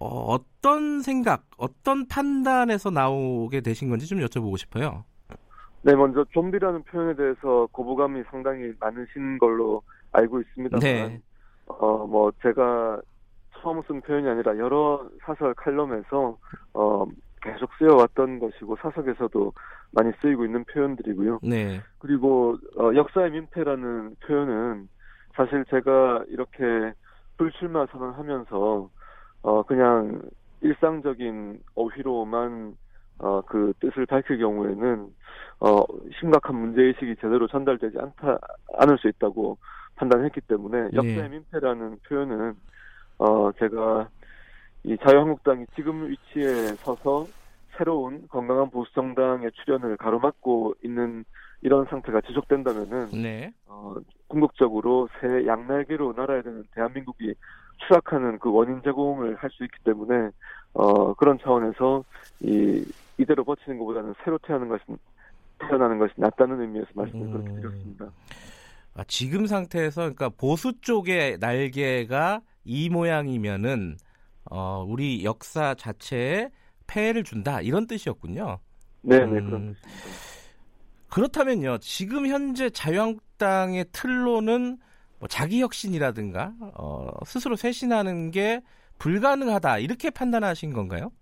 어, 떤 생각, 어떤 판단에서 나오게 되신 건지 좀 여쭤보고 싶어요. 네, 먼저 좀비라는 표현에 대해서 거부감이 상당히 많으신 걸로 알고 있습니다만, 네. 어, 뭐 제가 처음 쓴 표현이 아니라 여러 사설 칼럼에서 어, 계속 쓰여왔던 것이고 사석에서도 많이 쓰이고 있는 표현들이고요. 네. 그리고 어, 역사의 민폐라는 표현은 사실 제가 이렇게 불출마 선언하면서 어 그냥 일상적인 어휘로만 어, 그 뜻을 밝힐 경우에는 어, 심각한 문제 의식이 제대로 전달되지 않다 않을 수 있다고 판단했기 때문에 네. 역사의 민폐라는 표현은 어, 제가 이 자유한국당이 지금 위치에 서서 새로운 건강한 보수 정당의 출현을 가로막고 있는 이런 상태가 지속된다면은 네. 어, 궁극적으로 새 양날개로 날아야 되는 대한민국이 추락하는 그 원인 제공을 할 수 있기 때문에 어 그런 차원에서 이 이대로 버티는 것보다는 새로 태어나는 것이 태어나는 것이 낫다는 의미에서 말씀을 음. 그렇게 드렸습니다. 아, 지금 상태에서 그러니까 보수 쪽의 날개가 이 모양이면은 어 우리 역사 자체에 폐해를 준다 이런 뜻이었군요. 네, 네, 음, 그런 그렇다면요. 지금 현재 자유한국당의 틀로는 뭐 자기 혁신이라든가 어, 스스로 쇄신하는 게 불가능하다 이렇게 판단하신 건가요?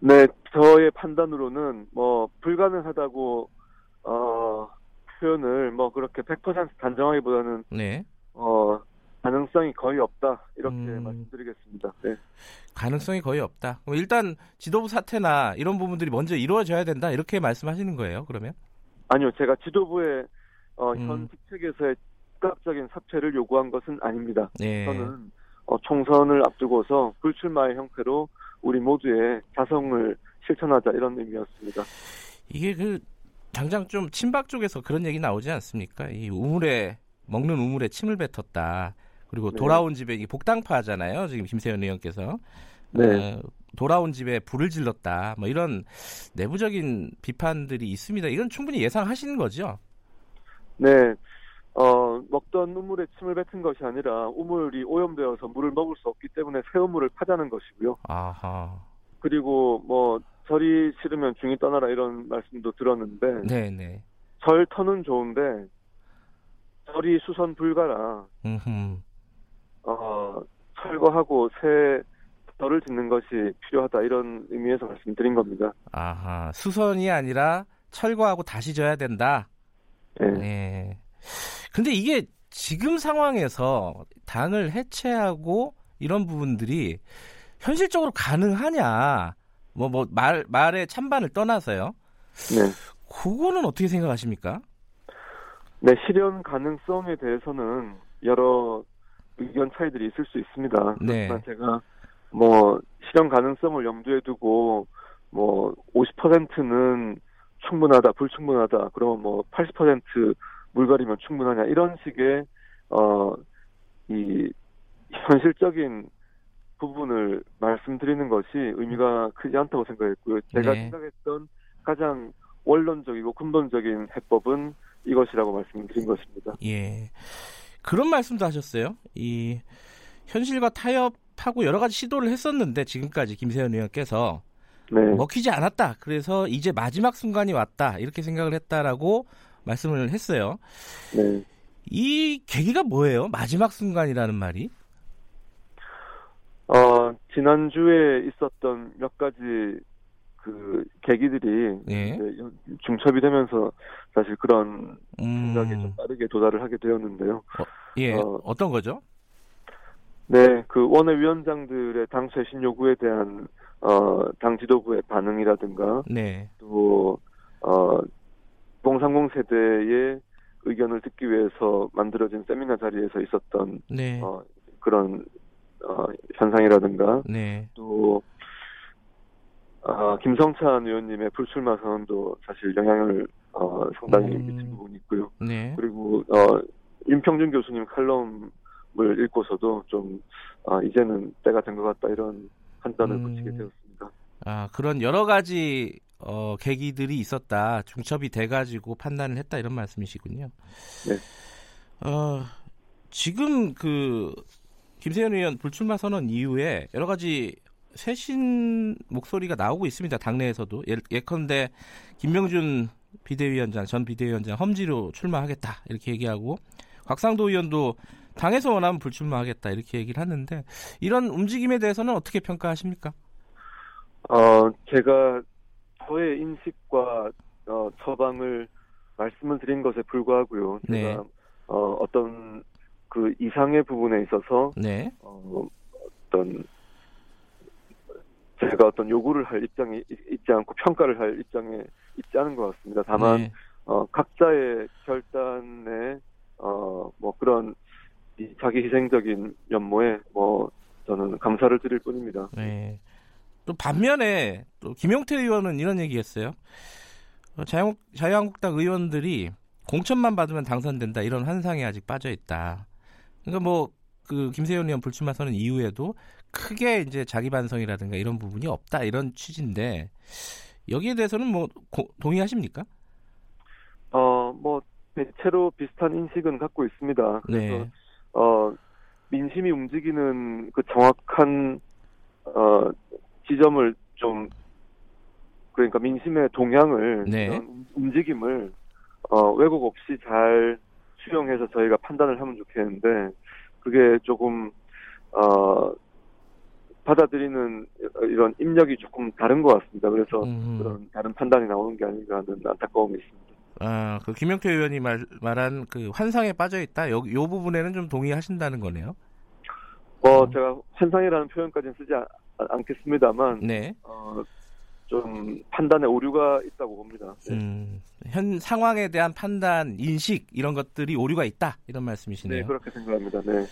네, 저의 판단으로는 뭐 불가능하다고 어, 표현을 뭐 그렇게 100% 단정하기보다는 네. 어, 가능성이 거의 없다 이렇게 음... 말씀드리겠습니다. 네. 가능성이 거의 없다. 일단 지도부 사퇴나 이런 부분들이 먼저 이루어져야 된다 이렇게 말씀하시는 거예요? 그러면? 아니요, 제가 지도부의 어, 음... 현 직책에서의 즉각적인 사퇴를 요구한 것은 아닙니다. 네. 저는 어, 총선을 앞두고서 불출마의 형태로 우리 모두의 자성을 실천하자 이런 의미였습니다. 이게 그 당장 좀 친박 쪽에서 그런 얘기 나오지 않습니까? 이 우물에 먹는 우물에 침을 뱉었다. 그리고 네. 돌아온 집에 이 복당파잖아요. 지금 김세현 의원께서 네. 어, 돌아온 집에 불을 질렀다. 뭐 이런 내부적인 비판들이 있습니다. 이건 충분히 예상하시는 거죠? 네. 어, 먹던 우물에 침을 뱉은 것이 아니라 우물이 오염되어서 물을 먹을 수 없기 때문에 새 우물을 파자는 것이고요. 아하. 그리고 뭐 절이 싫으면 중이 떠나라 이런 말씀도 들었는데 네네. 네. 절 터는 좋은데 절이 수선 불가라. 음흠. 어, 철거하고 새 덜을 짓는 것이 필요하다 이런 의미에서 말씀드린 겁니다. 아하 수선이 아니라 철거하고 다시 져야 된다. 네. 네. 근데 이게 지금 상황에서 당을 해체하고 이런 부분들이 현실적으로 가능하냐? 뭐 뭐 말 말의 찬반을 떠나서요. 네. 그거는 어떻게 생각하십니까? 네, 실현 가능성에 대해서는 여러 의견 차이들이 있을 수 있습니다. 네. 그렇지만 제가 뭐 실현 가능성을 염두에 두고 뭐 50%는 충분하다, 불충분하다, 그러면 뭐 80% 물갈이면 충분하냐 이런 식의 어 이 현실적인 부분을 말씀드리는 것이 의미가 크지 않다고 생각했고요. 제가 네. 생각했던 가장 원론적이고 근본적인 해법은 이것이라고 말씀드린 것입니다. 예. 그런 말씀도 하셨어요. 이 현실과 타협하고 여러 가지 시도를 했었는데 지금까지 김세현 의원께서 네. 먹히지 않았다. 그래서 이제 마지막 순간이 왔다. 이렇게 생각을 했다라고 말씀을 했어요. 네. 이 계기가 뭐예요? 마지막 순간이라는 말이? 어, 지난주에 있었던 몇 가지 그 계기들이 예. 중첩이 되면서 사실 그런 음. 생각에 좀 빠르게 도달을 하게 되었는데요. 어, 예, 어, 떤 거죠? 네, 그 원외 위원장들의 당 쇄신 요구에 대한 어, 당 지도부의 반응이라든가 네. 또 어, 030 세대의 의견을 듣기 위해서 만들어진 세미나 자리에서 있었던 네. 어, 그런 어, 현상이라든가 네. 또 어, 김성찬 의원님의 불출마 선언도 사실 영향을 어, 상당히 음. 미친 부분이 있고요. 네. 그리고 어, 윤평준 교수님 칼럼을 읽고서도 좀 아, 이제는 때가 된 것 같다 이런 판단을 음. 붙이게 되었습니다. 아 그런 여러 가지 어, 계기들이 있었다 중첩이 돼가지고 판단을 했다 이런 말씀이시군요. 네. 어, 지금 그 김세현 의원 불출마 선언 이후에 여러 가지 쇄신 목소리가 나오고 있습니다. 당내에서도 예, 예컨대 김명준 비대위원장 전 비대위원장 험지로 출마하겠다 이렇게 얘기하고 곽상도 의원도 당에서 원하면 불출마하겠다 이렇게 얘기를 하는데 이런 움직임에 대해서는 어떻게 평가하십니까? 어 제가 저의 인식과 어, 처방을 말씀을 드린 것에 불구하고요. 제가 네. 어, 어떤 그 이상의 부분에 있어서 네. 어, 어떤 제가 어떤 요구를 할 입장이 있지 않고 평가를 할 입장에 있지 않은 것 같습니다. 다만 네. 어, 각자의 결단에 어, 뭐 그런 자기 희생적인 면모에 뭐 저는 감사를 드릴 뿐입니다. 네. 또 반면에 또 김용태 의원은 이런 얘기했어요. 어, 자유, 자유한국당 의원들이 공천만 받으면 당선된다 이런 환상에 아직 빠져 있다. 그러니까 뭐 그 김세현 의원 불출마 선언 이후에도 크게 이제 자기 반성이라든가 이런 부분이 없다 이런 취지인데 여기에 대해서는 뭐 고, 동의하십니까? 어뭐 대체로 비슷한 인식은 갖고 있습니다. 네. 그래서 어 민심이 움직이는 그 정확한 어 지점을 좀 그러니까 민심의 동향을 네. 움직임을 어 왜곡 없이 잘 수용해서 저희가 판단을 하면 좋겠는데 그게 조금 어 받아들이는 이런 입력이 조금 다른 것 같습니다. 그래서 음. 그런 다른 판단이 나오는 게 아닌가 하는 안타까움이 있습니다. 아, 그 김영태 의원이 말, 말한 그 환상에 빠져 있다. 요, 요 부분에는 좀 동의하신다는 거네요. 뭐 음. 제가 환상이라는 표현까지는 쓰지 않, 않겠습니다만, 네. 어, 좀 판단에 오류가 있다고 봅니다. 네. 음, 현 상황에 대한 판단, 인식 이런 것들이 오류가 있다 이런 말씀이시네요. 네, 그렇게 생각합니다. 네.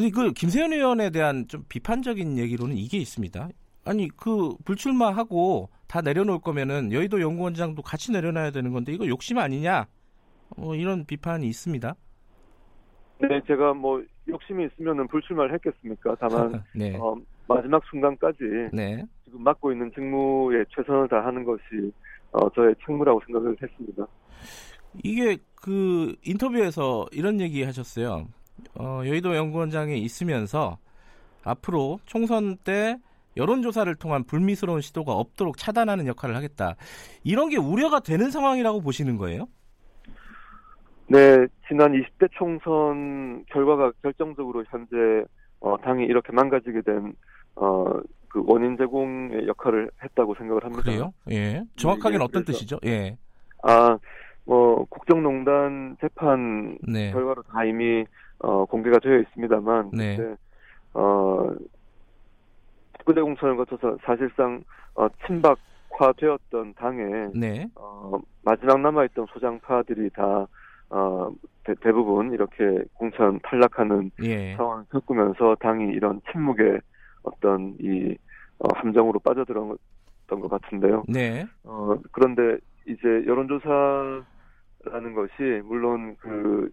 근데 그 김세현 의원에 대한 좀 비판적인 얘기로는 이게 있습니다. 아니 그 불출마하고 다 내려놓을 거면은 여의도 연구원장도 같이 내려놔야 되는 건데 이거 욕심 아니냐? 뭐 이런 비판이 있습니다. 네, 제가 뭐 욕심이 있으면은 불출마를 했겠습니까? 다만 네. 어, 마지막 순간까지 네. 지금 맡고 있는 직무에 최선을 다하는 것이 어, 저의 책무라고 생각을 했습니다. 이게 그 인터뷰에서 이런 얘기 하셨어요. 어, 여의도 연구원장에 있으면서 앞으로 총선 때 여론조사를 통한 불미스러운 시도가 없도록 차단하는 역할을 하겠다. 이런 게 우려가 되는 상황이라고 보시는 거예요? 네, 지난 20대 총선 결과가 결정적으로 현재 어, 당이 이렇게 망가지게 된 어, 그 원인 제공의 역할을 했다고 생각을 합니다. 그래요? 예. 정확하게는 네, 어떤 뜻이죠? 예. 아, 뭐 국정농단 재판 네. 결과로 다 이미 어, 공개가 되어 있습니다만, 네. 그때 어, 특구대 공천을 거쳐서 사실상 어, 친박화되었던 당에 네. 어, 마지막 남아있던 소장파들이 다 어, 대, 부분 이렇게 공천 탈락하는 예. 상황을 겪으면서 당이 이런 침묵의 어떤 이 어, 함정으로 빠져들었던 것 같은데요. 네. 어, 그런데 이제 여론조사라는 것이 물론 그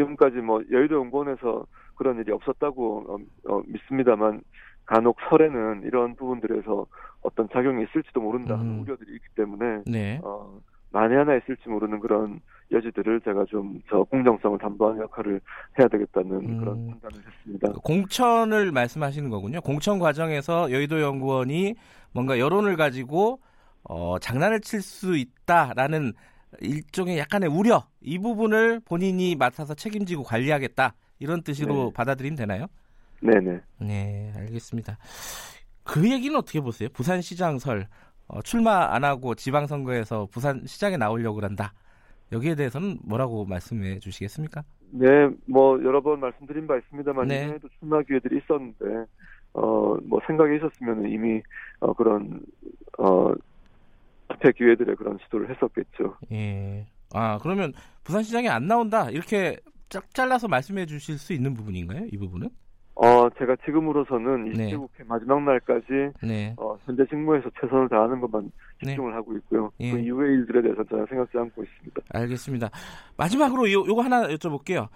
지금까지 뭐 여의도 연구원에서 그런 일이 없었다고 어, 어, 믿습니다만 간혹 설에는 이런 부분들에서 어떤 작용이 있을지도 모른다는 음. 우려들이 있기 때문에 네. 어, 만에 하나 있을지 모르는 그런 여지들을 제가 좀 저 공정성을 담보하는 역할을 해야 되겠다는 음. 그런 판단을 했습니다. 공천을 말씀하시는 거군요. 공천 과정에서 여의도 연구원이 뭔가 여론을 가지고 어, 장난을 칠 수 있다라는 일종의 약간의 우려 이 부분을 본인이 맡아서 책임지고 관리하겠다 이런 뜻으로 네. 받아들이면 되나요? 네네. 네, 알겠습니다. 그 얘기는 어떻게 보세요? 부산시장설 어, 출마 안 하고 지방선거에서 부산시장에 나오려고 한다. 여기에 대해서는 뭐라고 말씀해 주시겠습니까? 네, 뭐 여러 번 말씀드린 바 있습니다만 네. 이전에도 출마 기회들이 있었는데 어 뭐 생각이 있었으면 이미 어 그런 어 투표 기회들의 그런 시도를 했었겠죠. 예. 아 그러면 부산시장에 안 나온다 이렇게 짝 잘라서 말씀해 주실 수 있는 부분인가요? 이 부분은? 어, 제가 지금으로서는 20대 국회 마지막 날까지 네. 어, 현재 직무에서 최선을 다하는 것만 네. 집중을 네. 하고 있고요. 예. 그 이후의 일들에 대해서 저는 생각지 않고 있습니다. 알겠습니다. 마지막으로 요, 요거 하나 여쭤볼게요.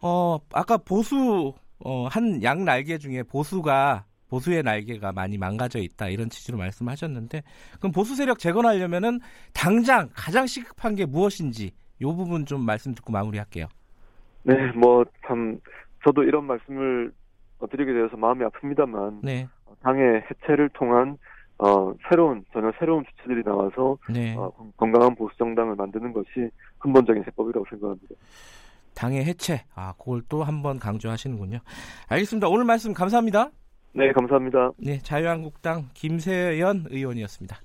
어, 아까 보수 어, 한 양 날개 중에 보수가 보수의 날개가 많이 망가져 있다 이런 취지로 말씀하셨는데 그럼 보수 세력 재건하려면은 당장 가장 시급한 게 무엇인지 요 부분 좀 말씀 듣고 마무리할게요. 네, 뭐 참 저도 이런 말씀을 드리게 되어서 마음이 아픕니다만 네. 당의 해체를 통한 어, 새로운 전혀 새로운 주체들이 나와서 네. 어, 건강한 보수 정당을 만드는 것이 근본적인 해법이라고 생각합니다. 당의 해체, 아, 그걸 또 한 번 강조하시는군요. 알겠습니다. 오늘 말씀 감사합니다. 네, 감사합니다. 네, 자유한국당 김세연 의원이었습니다.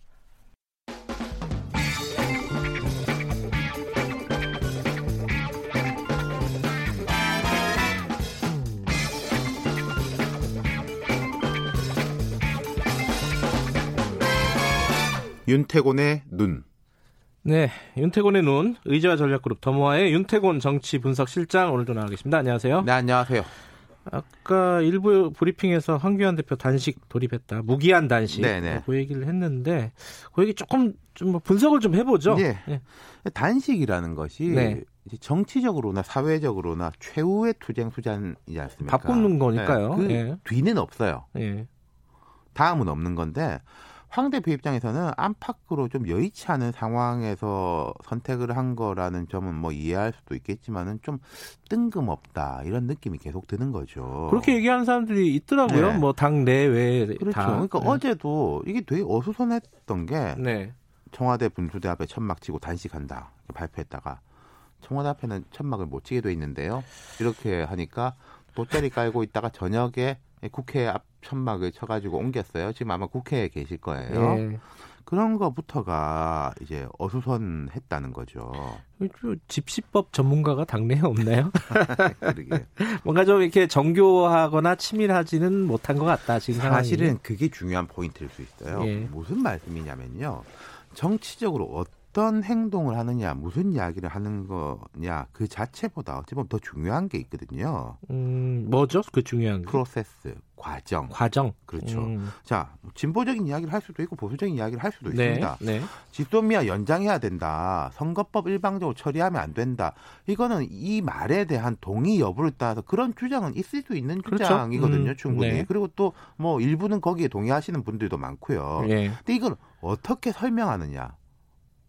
윤태곤의 눈. 네, 윤태곤의 눈, 의제와 전략그룹 더모아의 윤태곤 정치 분석 실장 오늘도 나와 계십니다. 안녕하세요. 네, 안녕하세요. 아까 일부 브리핑에서 황교안 대표 단식 돌입했다. 무기한 단식. 네네. 그 얘기를 했는데 그 얘기 조금 좀뭐 분석을 좀 해보죠. 네. 네. 단식이라는 것이 네. 정치적으로나 사회적으로나 최후의 투쟁 수단이지 않습니까? 바꾸는 거니까요. 네. 그 예. 뒤는 없어요. 예. 다음은 없는 건데 황 대표 입장에서는 안팎으로 좀 여의치 않은 상황에서 선택을 한 거라는 점은 뭐 이해할 수도 있겠지만은 좀 뜬금없다 이런 느낌이 계속 드는 거죠. 그렇게 얘기하는 사람들이 있더라고요. 네. 뭐당 내외 그렇죠. 다. 그러니까 네. 어제도 이게 되게 어수선했던 게 네. 청와대 분수대 앞에 천막 치고 단식한다 발표했다가 청와대 앞에는 천막을 못 치게 돼 있는데요. 이렇게 하니까 돗자리 깔고 있다가 저녁에 국회 앞 천막을 쳐가지고 옮겼어요. 지금 아마 국회에 계실 거예요. 네. 그런 거부터가 이제 어수선했다는 거죠. 집시법 전문가가 당내에 없나요? 뭔가 좀 이렇게 정교하거나 치밀하지는 못한 것 같다. 지금 사실은 상황이. 그게 중요한 포인트일 수 있어요. 예. 무슨 말씀이냐면요. 정치적으로 어떤 행동을 하느냐, 무슨 이야기를 하는 거냐 그 자체보다 어찌 보면 더 중요한 게 있거든요. 음, 뭐죠? 그 중요한 게? 프로세스, 과정. 과정. 그렇죠. 음. 자, 진보적인 이야기를 할 수도 있고 보수적인 이야기를 할 수도 네, 있습니다. 네. 지소미아 연장해야 된다. 선거법 일방적으로 처리하면 안 된다. 이거는 이 말에 대한 동의 여부를 따라서 그런 주장은 있을 수 있는 그렇죠. 주장이거든요, 그렇죠? 음, 충분히. 네. 그리고 또 뭐 일부는 거기에 동의하시는 분들도 많고요. 네. 근데 이걸 어떻게 설명하느냐?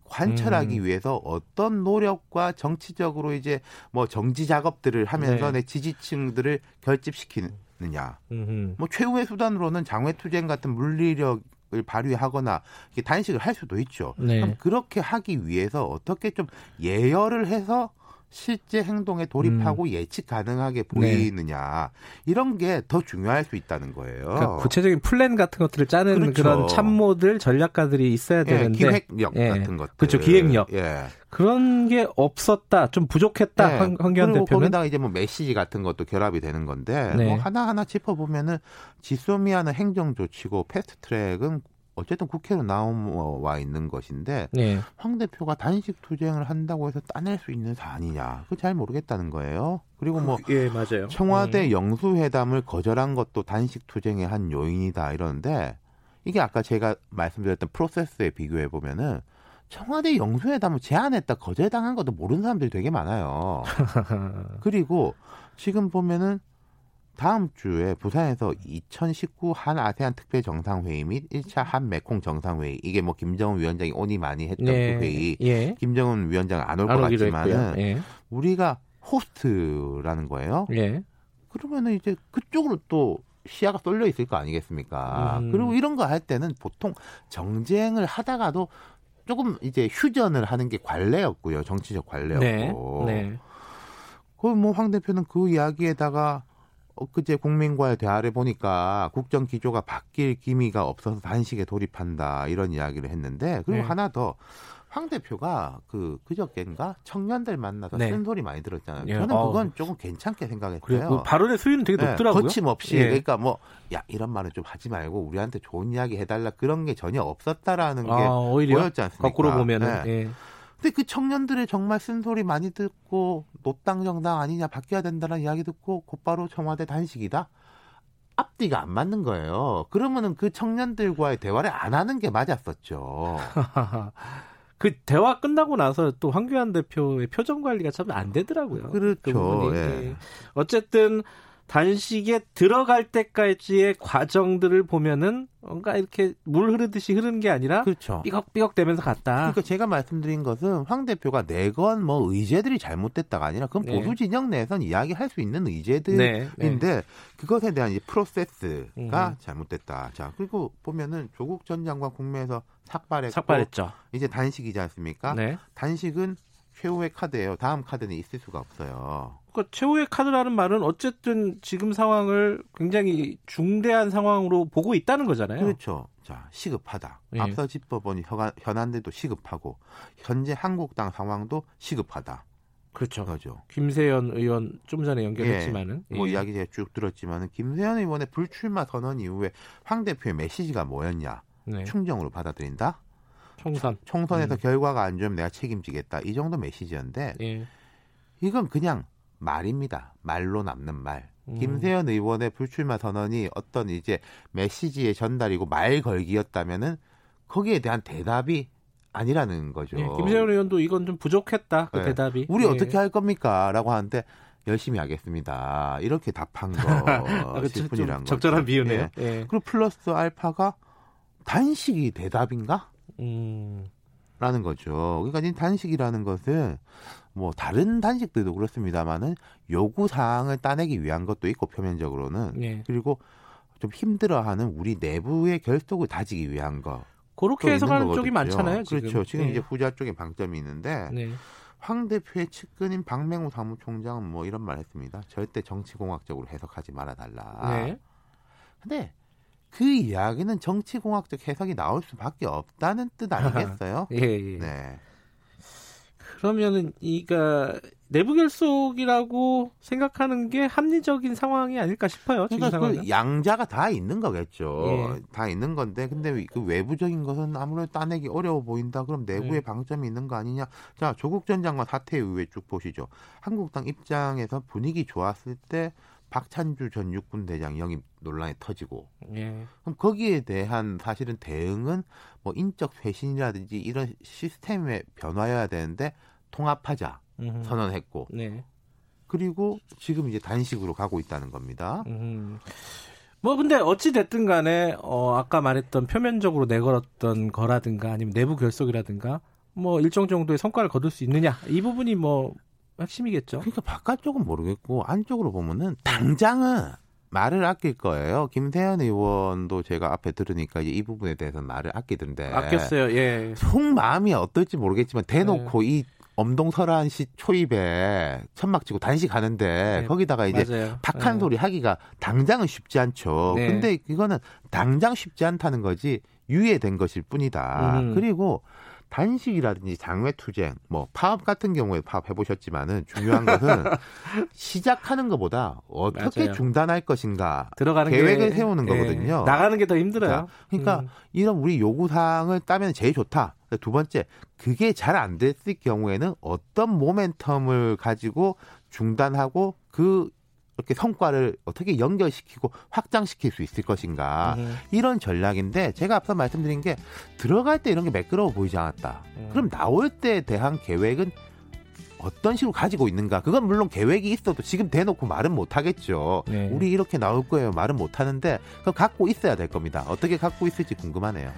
관철하기 음. 위해서 어떤 노력과 정치적으로 이제 뭐 정지 작업들을 하면서 네. 내 지지층들을 결집시키느냐. 음흠. 뭐 최후의 수단으로는 장외투쟁 같은 물리력 을 발휘하거나 단식을 할 수도 있죠. 네. 그럼 그렇게 하기 위해서 어떻게 좀 예열을 해서 실제 행동에 돌입하고 음. 예측 가능하게 네. 보이느냐 네. 이런 게 더 중요할 수 있다는 거예요. 그러니까 구체적인 플랜 같은 것들을 짜는 그렇죠. 그런 참모들 전략가들이 있어야 예, 되는데 예, 기획력 예. 같은 것들 그렇죠 기획력 예. 그런 게 없었다 좀 부족했다 네. 황교안 대표는 거기다가 이제 뭐 메시지 같은 것도 결합이 되는 건데 네. 뭐 하나 하나 짚어보면은 지소미아는 행정 조치고 패스트트랙은 어쨌든 국회로 나와 있는 것인데 네. 황 대표가 단식 투쟁을 한다고 해서 따낼 수 있는 사안이냐 그 잘 모르겠다는 거예요. 그리고 뭐 그, 예, 맞아요. 청와대 음. 영수회담을 거절한 것도 단식 투쟁의 한 요인이다 이러는데 이게 아까 제가 말씀드렸던 프로세스에 비교해 보면은 청와대 영수회담을 제안했다 거절당한 것도 모르는 사람들이 되게 많아요. 그리고 지금 보면은 다음 주에 부산에서 2019 한 아세안 특별 정상회의 및 1차 한 메콩 정상회의 이게 뭐 김정은 위원장이 오니 많이 했던 네. 그 회의 예. 김정은 위원장 안 올 것 같지만은 예. 우리가 호스트라는 거예요. 예. 그러면은 이제 그쪽으로 또 시야가 쏠려 있을 거 아니겠습니까? 음. 그리고 이런 거 할 때는 보통 정쟁을 하다가도 조금 이제 휴전을 하는 게 관례였고요. 정치적 관례였고. 네. 네. 그럼 뭐황 대표는 그 이야기에다가 엊그제 국민과의 대화를 보니까 국정 기조가 바뀔 기미가 없어서 단식에 돌입한다 이런 이야기를 했는데 그리고 네. 하나 더 황 대표가 그 그저께인가 청년들 만나서 네. 쓴소리 많이 들었잖아요. 예. 저는 그건 어. 조금 괜찮게 생각했어요. 그래, 그 발언의 수위는 되게 네, 높더라고요. 거침없이 예. 그러니까 뭐 야 이런 말은 좀 하지 말고 우리한테 좋은 이야기 해달라 그런 게 전혀 없었다라는 게 아, 보였지 않습니까? 거꾸로 보면은. 네. 예. 근데 그 청년들의 정말 쓴소리 많이 듣고 노땅 정당 아니냐 바뀌어야 된다는 이야기 듣고 곧바로 청와대 단식이다. 앞뒤가 안 맞는 거예요. 그러면은 그 청년들과의 대화를 안 하는 게 맞았었죠. 그 대화 끝나고 나서 또 황교안 대표의 표정 관리가 참 안 되더라고요. 그렇죠. 그 예. 어쨌든 단식에 들어갈 때까지의 과정들을 보면은 뭔가 이렇게 물 흐르듯이 흐르는 게 아니라 그렇죠. 삐걱삐걱 되면서 갔다. 그러니까 제가 말씀드린 것은 황 대표가 내건 뭐 의제들이 잘못됐다가 아니라 그건 네. 보수 진영 내에선 이야기할 수 있는 의제들인데 네. 네. 그것에 대한 이 프로세스가 음. 잘못됐다. 자 그리고 보면은 조국 전 장관 국내에서 삭발했고 삭발했죠. 이제 단식이지 않습니까? 네. 단식은 최후의 카드예요. 다음 카드는 있을 수가 없어요. 그러니까 최후의 카드라는 말은 어쨌든 지금 상황을 굉장히 중대한 상황으로 보고 있다는 거잖아요. 그렇죠. 자, 시급하다. 예. 앞서 짚어본 현안들도 시급하고 현재 한국당 상황도 시급하다. 그렇죠. 그죠. 김세연 의원 좀 전에 연결했지만은 예. 뭐 예. 이야기 제가 쭉 들었지만은 김세연 의원의 불출마 선언 이후에 황 대표의 메시지가 뭐였냐? 네. 충정으로 받아들인다. 총선. 총선에서 음. 결과가 안 좋으면 내가 책임지겠다. 이 정도 메시지였는데 예. 이건 그냥 말입니다. 말로 남는 말. 음. 김세현 의원의 불출마 선언이 어떤 이제 메시지의 전달이고 말 걸기였다면은 거기에 대한 대답이 아니라는 거죠. 예, 김세현 의원도 이건 좀 부족했다. 그 네. 대답이. 우리 예. 어떻게 할 겁니까?라고 하는데 열심히 하겠습니다. 이렇게 답한 거 아, 뿐이란 적절한 비유네요. 예. 예. 그리고 플러스 알파가 단식이 대답인가? 음. 라는 거죠. 그러니까 이 단식이라는 것은 뭐 다른 단식들도 그렇습니다만은 요구 사항을 따내기 위한 것도 있고 표면적으로는 예. 그리고 좀 힘들어하는 우리 내부의 결속을 다지기 위한 거. 그렇게 해석하는 쪽이 많잖아요. 지금. 그렇죠. 지금 예. 이제 후자 쪽에 방점이 있는데 네. 황 대표의 측근인 박맹우 사무총장은 뭐 이런 말 했습니다. 절대 정치공학적으로 해석하지 말아달라. 네. 근데 그 이야기는 정치공학적 해석이 나올 수밖에 없다는 뜻 아니겠어요? 예, 예. 네. 그러면은 이가 내부 결속이라고 생각하는 게 합리적인 상황이 아닐까 싶어요. 그러니까 그 양자가 다 있는 거겠죠. 예. 다 있는 건데 근데 그 외부적인 것은 아무래도 따내기 어려워 보인다. 그럼 내부에 예. 방점이 있는 거 아니냐? 자 조국 전 장관 사태 이후에 쭉 보시죠. 한국당 입장에서 분위기 좋았을 때 박찬주 전 육군 대장 영입 논란이 터지고 예. 그럼 거기에 대한 사실은 대응은 뭐 인적 쇄신이라든지 이런 시스템의 변화여야 되는데 통합하자 음흠. 선언했고 네. 그리고 지금 이제 단식으로 가고 있다는 겁니다. 음흠. 뭐 근데 어찌 됐든 간에 어 아까 말했던 표면적으로 내걸었던 거라든가 아니면 내부 결속이라든가 뭐 일정 정도의 성과를 거둘 수 있느냐 이 부분이 뭐 핵심이겠죠. 그러니까 바깥쪽은 모르겠고 안쪽으로 보면은 당장은 말을 아낄 거예요. 김세현 의원도 제가 앞에 들으니까 이 부분에 대해서 말을 아끼던데. 아꼈어요. 예. 속 마음이 어떨지 모르겠지만 대놓고 네. 이 엄동설한 시 초입에 천막 치고 단식 하는데 네. 거기다가 이제 맞아요. 박한 네. 소리 하기가 당장은 쉽지 않죠. 네. 근데 이거는 당장 쉽지 않다는 거지 유예된 것일 뿐이다. 음. 그리고 단식이라든지 장외투쟁, 뭐 파업 같은 경우에 파업 해보셨지만은 중요한 것은 시작하는 것보다 어떻게 맞아요. 중단할 것인가 들어가는 계획을 게, 세우는 예, 거거든요. 나가는 게 더 힘들어요. 그러니까 음. 이런 우리 요구 사항을 따면 제일 좋다. 두 번째, 그게 잘 안 됐을 경우에는 어떤 모멘텀을 가지고 중단하고 그 이렇게 성과를 어떻게 연결시키고 확장시킬 수 있을 것인가 음. 이런 전략인데 제가 앞서 말씀드린 게 들어갈 때 이런 게 매끄러워 보이지 않았다. 음. 그럼 나올 때에 대한 계획은 어떤 식으로 가지고 있는가? 그건 물론 계획이 있어도 지금 대놓고 말은 못 하겠죠. 네. 우리 이렇게 나올 거예요. 말은 못 하는데 그거 갖고 있어야 될 겁니다. 어떻게 갖고 있을지 궁금하네요.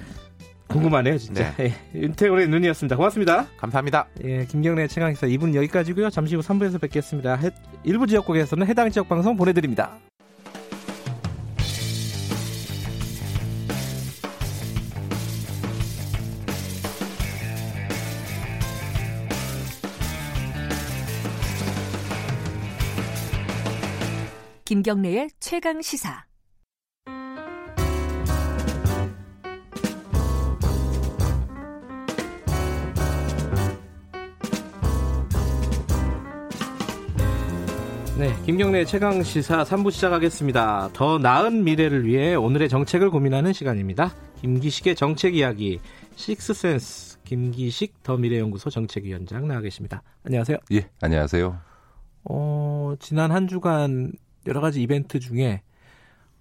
궁금하네요, 진짜. 네. 예, 윤태곤의 눈이었습니다. 고맙습니다. 감사합니다. 예, 김경래 최강기사 2분 여기까지고요. 잠시 후 3부에서 뵙겠습니다. 해, 일부 지역국에서는 해당 지역 방송 보내드립니다. 김경래의 최강 시사. 네, 김경래 최강 시사 3부 시작하겠습니다. 더 나은 미래를 위해 오늘의 정책을 고민하는 시간입니다. 김기식의 정책 이야기 식스센스 김기식 더 미래연구소 정책위원장 나와 계십니다. 안녕하세요. 예, 안녕하세요. 어, 지난 한 주간 여러 가지 이벤트 중에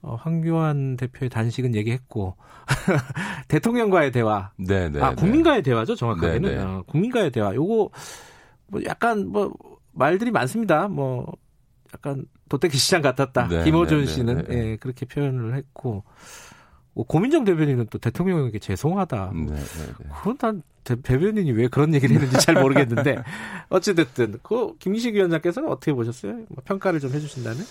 어, 황교안 대표의 단식은 얘기했고 대통령과의 대화, 네, 네, 아 네. 국민과의 대화죠 정확하게는 네, 네. 어, 국민과의 대화. 요거 뭐 약간 뭐 말들이 많습니다. 뭐 약간 도떼기 시장 같았다. 네, 김호준 네, 네 씨는 네, 예, 그렇게 표현을 했고 뭐 고민정 대변인은 또 대통령에게 죄송하다. 네, 그건 난 대변인이 왜 그런 얘기를 했는지 잘 모르겠는데 어찌됐든 그 김기식 위원장께서는 어떻게 보셨어요? 뭐 평가를 좀 해주신다면?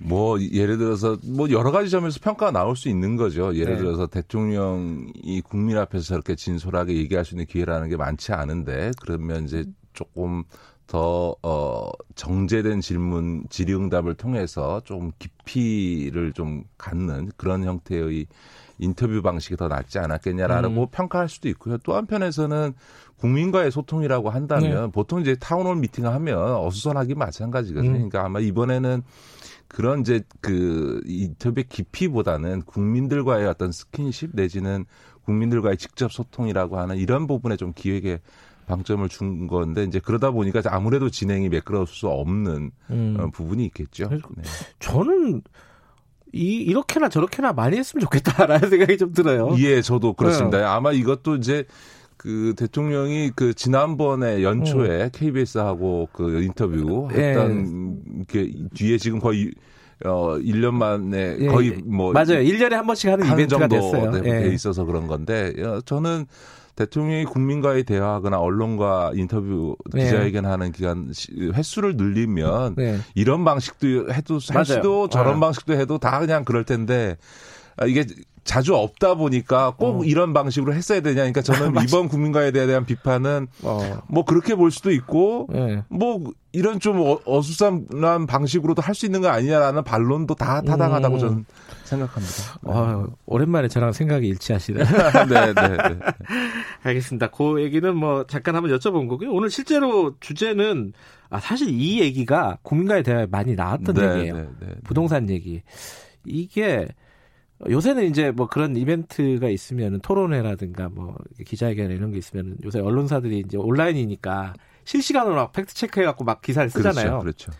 뭐 예를 들어서 뭐 여러 가지 점에서 평가가 나올 수 있는 거죠. 예를 네. 들어서 대통령이 국민 앞에서 저렇게 진솔하게 얘기할 수 있는 기회라는 게 많지 않은데 그러면 이제 조금 더, 어, 정제된 질문, 질의응답을 통해서 좀 깊이를 좀 갖는 그런 형태의 인터뷰 방식이 더 낫지 않았겠냐라고 음. 평가할 수도 있고요. 또 한편에서는 국민과의 소통이라고 한다면 네. 보통 이제 town hall meeting을 하면 어수선하기 마찬가지거든요. 음. 그러니까 아마 이번에는 그런 이제 그 인터뷰 깊이보다는 국민들과의 어떤 스킨십 내지는 국민들과의 직접 소통이라고 하는 이런 부분에 좀 기획에 방점을 준 건데 이제 그러다 보니까 아무래도 진행이 매끄러울 수 없는 음. 어, 부분이 있겠죠. 네. 저는 이 이렇게나 저렇게나 많이 했으면 좋겠다라는 생각이 좀 들어요. 예, 저도 그렇습니다. 네. 아마 이것도 이제 그 대통령이 그 지난번에 연초에 음. KBS하고 그 인터뷰 했던 예. 게 뒤에 지금 거의 어 1년 만에 예, 거의 뭐 맞아요. 1년에 한 번씩 하는 이벤트가 됐어요. 돼 예. 있어서 그런 건데 어, 저는 대통령이 국민과의 대화하거나 언론과 인터뷰 네. 기자회견하는 기간 횟수를 늘리면 네. 이런 방식도 해도 할 수도 저런 아. 방식도 해도 다 그냥 그럴 텐데 아, 이게 자주 없다 보니까 꼭 어. 이런 방식으로 했어야 되냐. 그러니까 저는 이번 국민과에 대한 비판은 어. 뭐 그렇게 볼 수도 있고 네. 뭐 이런 좀 어, 어수선한 방식으로도 할 수 있는 거 아니냐라는 반론도 다 타당하다고 음. 저는 생각합니다. 네. 아, 오랜만에 저랑 생각이 일치하시네. 네, 네, 네. 알겠습니다. 그 얘기는 뭐 잠깐 한번 여쭤본 거고요. 오늘 실제로 주제는 아, 사실 이 얘기가 국민과의 대화에 많이 나왔던 네, 얘기예요. 네, 네, 네. 부동산 얘기. 이게 요새는 이제 뭐 그런 이벤트가 있으면 토론회라든가 뭐 기자회견 이런 게 있으면 요새 언론사들이 이제 온라인이니까 실시간으로 막 팩트 체크해갖고 막 기사를 쓰잖아요. 그렇죠. 그렇죠.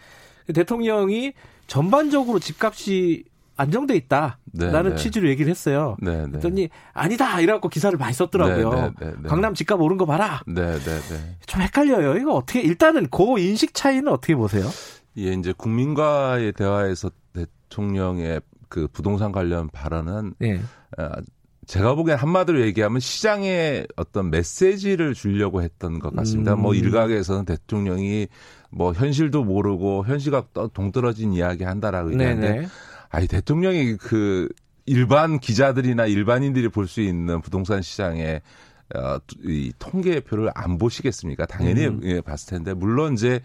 대통령이 전반적으로 집값이 안정돼 있다. 네, 라는 네. 취지로 얘기를 했어요. 네, 네. 그랬더니 아니다 이래갖고 기사를 많이 썼더라고요. 네, 네, 네, 강남 집값 오른 거 봐라. 좀 헷갈려요. 이거 어떻게 일단은 그 인식 차이는 어떻게 보세요? 예, 이제 국민과의 대화에서 대통령의 그 부동산 관련 발언은 네. 어, 제가 보기엔 한마디로 얘기하면 시장에 어떤 메시지를 주려고 했던 것 같습니다. 뭐 음. 뭐 일각에서는 대통령이 뭐 현실도 모르고 현실과 동떨어진 이야기 한다라고 얘기하는데 아니 대통령이 그 일반 기자들이나 일반인들이 볼 수 있는 부동산 시장에 어, 이 통계표를 안 보시겠습니까? 당연히 음. 예, 봤을 텐데 물론 이제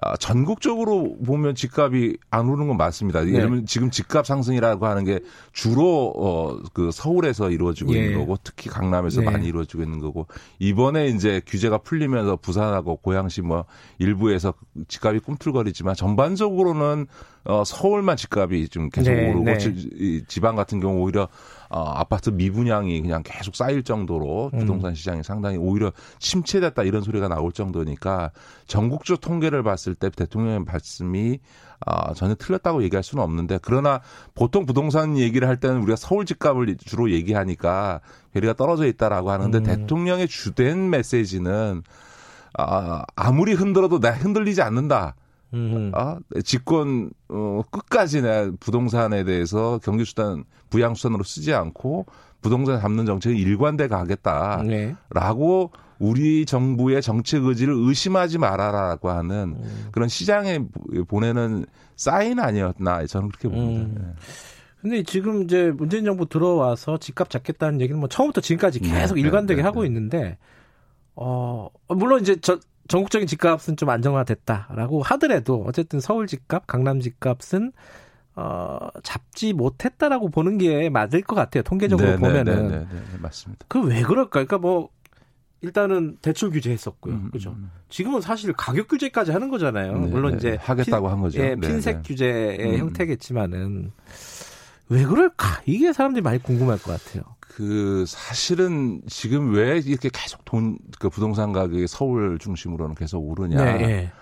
아, 전국적으로 보면 집값이 안 오르는 건 맞습니다. 네. 예를 들면 지금 집값 상승이라고 하는 게 주로 어, 그 서울에서 이루어지고 예. 있는 거고 특히 강남에서 네. 많이 이루어지고 있는 거고 이번에 이제 규제가 풀리면서 부산하고 고양시 뭐 일부에서 집값이 꿈틀거리지만 전반적으로는 어, 서울만 집값이 좀 계속 네. 오르고 네. 지, 지방 같은 경우 오히려 어, 아파트 미분양이 그냥 계속 쌓일 정도로 음. 부동산 시장이 상당히 오히려 침체됐다 이런 소리가 나올 정도니까 전국적 통계를 봤을 때 대통령의 말씀이 아, 전혀 틀렸다고 얘기할 수는 없는데 그러나 보통 부동산 얘기를 할 때는 우리가 서울 집값을 주로 얘기하니까 괴리가 떨어져 있다라고 하는데 음. 대통령의 주된 메시지는 아, 아무리 흔들어도 내가 흔들리지 않는다. 아, 집권 어, 끝까지 내 부동산에 대해서 경기수단 부양수단으로 쓰지 않고 부동산 잡는 정책이 일관돼 가겠다라고 네. 우리 정부의 정책 의지를 의심하지 말아라라고 하는 음. 그런 시장에 보내는 사인 아니었나 저는 그렇게 봅니다. 음. 네. 근데 지금 이제 문재인 정부 들어와서 집값 잡겠다는 얘기는 뭐 처음부터 지금까지 네, 계속 네, 일관되게 네, 네, 하고 있는데 어 물론 이제 저 전국적인 집값은 좀 안정화됐다라고 하더라도 어쨌든 서울 집값, 강남 집값은 어, 잡지 못했다라고 보는 게 맞을 것 같아요. 통계적으로 네네, 보면은. 네네, 네, 맞습니다. 그 왜 그럴까? 그러니까 뭐 일단은 대출 규제했었고요. 음, 그죠? 음. 지금은 사실 가격 규제까지 하는 거잖아요. 네, 물론 이제 하겠다고 핀, 한 거죠. 예, 핀셋 규제의 음. 형태겠지만은 왜 그럴까? 이게 사람들이 많이 궁금할 것 같아요. 그 사실은 지금 왜 이렇게 계속 돈 그 부동산 가격이 서울 중심으로는 계속 오르냐. 네, 네.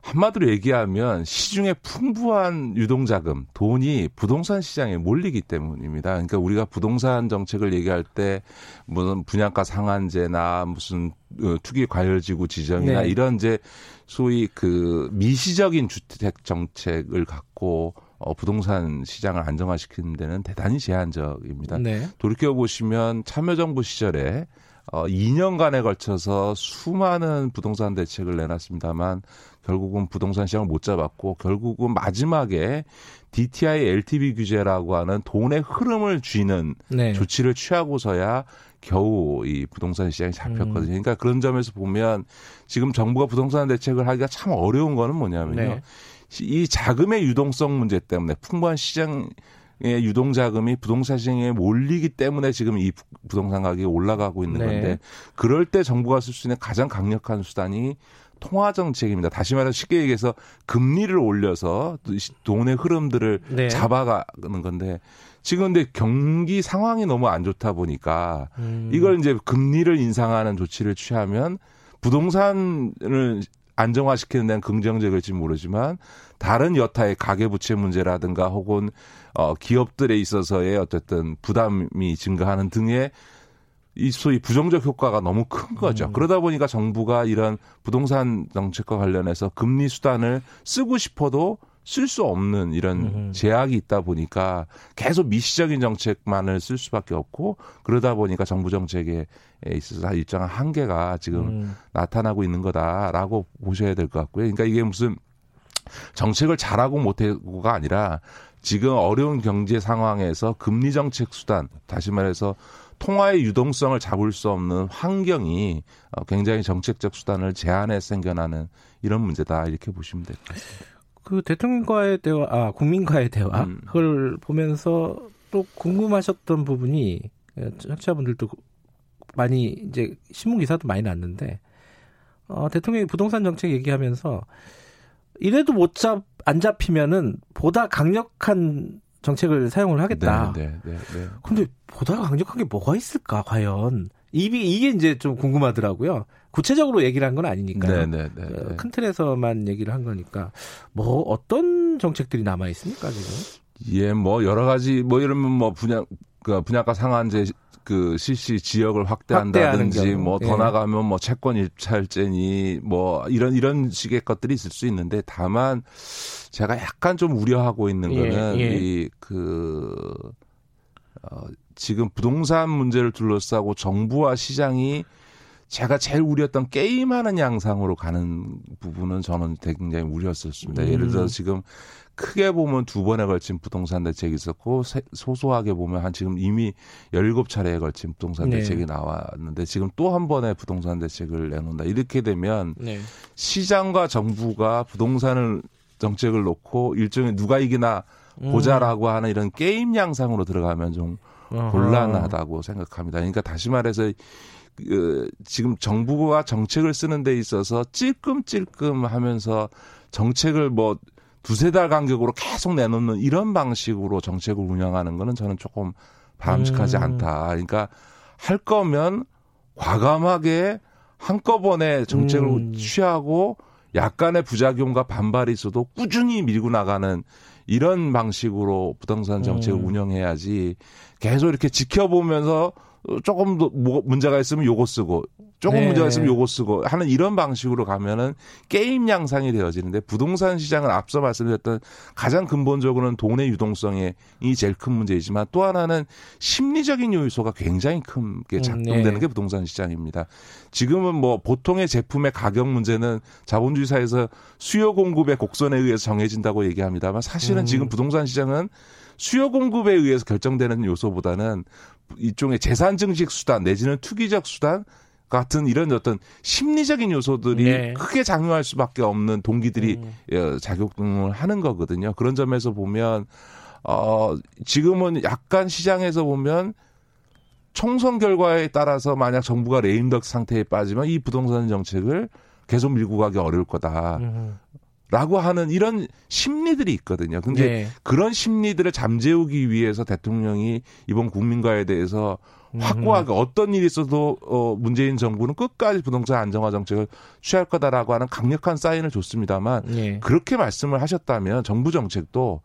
한마디로 얘기하면 시중에 풍부한 유동자금, 돈이 부동산 시장에 몰리기 때문입니다. 그러니까 우리가 부동산 정책을 얘기할 때 무슨 분양가 상한제나 무슨 어, 투기 과열지구 지정이나 네. 이런 이제 소위 그 미시적인 주택 정책을 갖고 어, 부동산 시장을 안정화시키는 데는 대단히 제한적입니다. 네. 돌이켜 보시면 참여정부 시절에 어, 2년간에 걸쳐서 수많은 부동산 대책을 내놨습니다만 결국은 부동산 시장을 못 잡았고 결국은 마지막에 DTI LTV 규제라고 하는 돈의 흐름을 쥐는 네. 조치를 취하고서야 겨우 이 부동산 시장이 잡혔거든요. 음. 그러니까 그런 점에서 보면 지금 정부가 부동산 대책을 하기가 참 어려운 거는 뭐냐면요. 네. 이 자금의 유동성 문제 때문에 풍부한 시장 의 유동 자금이 부동산 시장에 몰리기 때문에 지금 이 부동산 가격이 올라가고 있는 네. 건데 그럴 때 정부가 쓸 수 있는 가장 강력한 수단이 통화 정책입니다. 다시 말해서 쉽게 얘기해서 금리를 올려서 돈의 흐름들을 네. 잡아가는 건데 지금 근데 경기 상황이 너무 안 좋다 보니까 음. 이걸 이제 금리를 인상하는 조치를 취하면 부동산을 안정화시키는 데는 긍정적일지 모르지만 다른 여타의 가계부채 문제라든가 혹은 어 기업들에 있어서의 어쨌든 부담이 증가하는 등의 이 소위 부정적 효과가 너무 큰 거죠. 음. 그러다 보니까 정부가 이런 부동산 정책과 관련해서 금리 수단을 쓰고 싶어도 쓸 수 없는 이런 음. 제약이 있다 보니까 계속 미시적인 정책만을 쓸 수밖에 없고 그러다 보니까 정부 정책에 있어서 일정한 한계가 지금 음. 나타나고 있는 거다라고 보셔야 될 것 같고요. 그러니까 이게 무슨 정책을 잘하고 못하고가 아니라 지금 어려운 경제 상황에서 금리 정책 수단 다시 말해서 통화의 유동성을 잡을 수 없는 환경이 어, 굉장히 정책적 수단을 제한해 생겨나는 이런 문제다 이렇게 보시면 될 것 같습니다. 그 대통령과의 대화, 아 국민과의 대화 음. 그걸 보면서 또 궁금하셨던 부분이 청취자분들도 많이 이제 신문 기사도 많이 났는데 어, 대통령이 부동산 정책 얘기하면서 이래도 못 잡 안 잡히면은 보다 강력한 정책을 사용을 하겠다. 네, 네, 네, 네. 근데 보다 강력한 게 뭐가 있을까 과연? 이게 이게 이제 좀 궁금하더라고요. 구체적으로 얘기를 한 건 아니니까요. 네, 네, 네, 어, 네. 큰 틀에서만 얘기를 한 거니까 뭐 어떤 정책들이 남아 있습니까 지금? 예, 뭐 여러 가지 뭐 이러면 뭐 분양 그 분양가 상한제 그 실시 지역을 확대한다든지 뭐더 예. 나가면 뭐 채권 입찰제니 뭐 이런 이런 식의 것들이 있을 수 있는데 다만 제가 약간 좀 우려하고 있는 예, 거는 예. 이그 어, 지금 부동산 문제를 둘러싸고 정부와 시장이 제가 제일 우려했던 게임하는 양상으로 가는 부분은 저는 굉장히 우려했었습니다. 음. 예를 들어 지금 크게 보면 두 번에 걸친 부동산 대책이 있었고 소소하게 보면 한 지금 이미 열일곱 차례에 걸친 부동산 네. 대책이 나왔는데 지금 또 한 번의 부동산 대책을 내놓는다. 이렇게 되면 네. 시장과 정부가 부동산을 정책을 놓고 일종의 누가 이기나 음. 보자라고 하는 이런 게임 양상으로 들어가면 좀 곤란하다고 생각합니다. 그러니까 다시 말해서 그 지금 정부가 정책을 쓰는 데 있어서 찔끔찔끔 하면서 정책을 뭐 두세 달 간격으로 계속 내놓는 이런 방식으로 정책을 운영하는 거는 저는 조금 바람직하지 음. 않다. 그러니까 할 거면 과감하게 한꺼번에 정책을 음. 취하고 약간의 부작용과 반발이 있어도 꾸준히 밀고 나가는 이런 방식으로 부동산 정책을 음. 운영해야지 계속 이렇게 지켜보면서 조금 더뭐 문제가 있으면 요거 쓰고 조금 네. 문제가 있으면 요거 쓰고 하는 이런 방식으로 가면은 게임 양상이 되어지는데 부동산 시장은 앞서 말씀드렸던 가장 근본적으로는 돈의 유동성이 제일 큰 문제이지만 또 하나는 심리적인 요소가 굉장히 큰게 음, 작동되는 네. 게 부동산 시장입니다. 지금은 뭐 보통의 제품의 가격 문제는 자본주의 사회에서 수요 공급의 곡선에 의해서 정해진다고 얘기합니다만 사실은 음. 지금 부동산 시장은 수요 공급에 의해서 결정되는 요소보다는 이쪽의 재산 증식 수단 내지는 투기적 수단 같은 이런 어떤 심리적인 요소들이 네. 크게 작용할 수밖에 없는 동기들이 음. 예, 작용을 하는 거거든요. 그런 점에서 보면 어 지금은 약간 시장에서 보면 총선 결과에 따라서 만약 정부가 레임덕 상태에 빠지면 이 부동산 정책을 계속 밀고 가기 어려울 거다. 음. 라고 하는 이런 심리들이 있거든요. 근데 네. 그런 심리들을 잠재우기 위해서 대통령이 이번 국민과에 대해서 확고하게 음. 어떤 일이 있어도 어 문재인 정부는 끝까지 부동산 안정화 정책을 취할 거다라고 하는 강력한 사인을 줬습니다만 네. 그렇게 말씀을 하셨다면 정부 정책도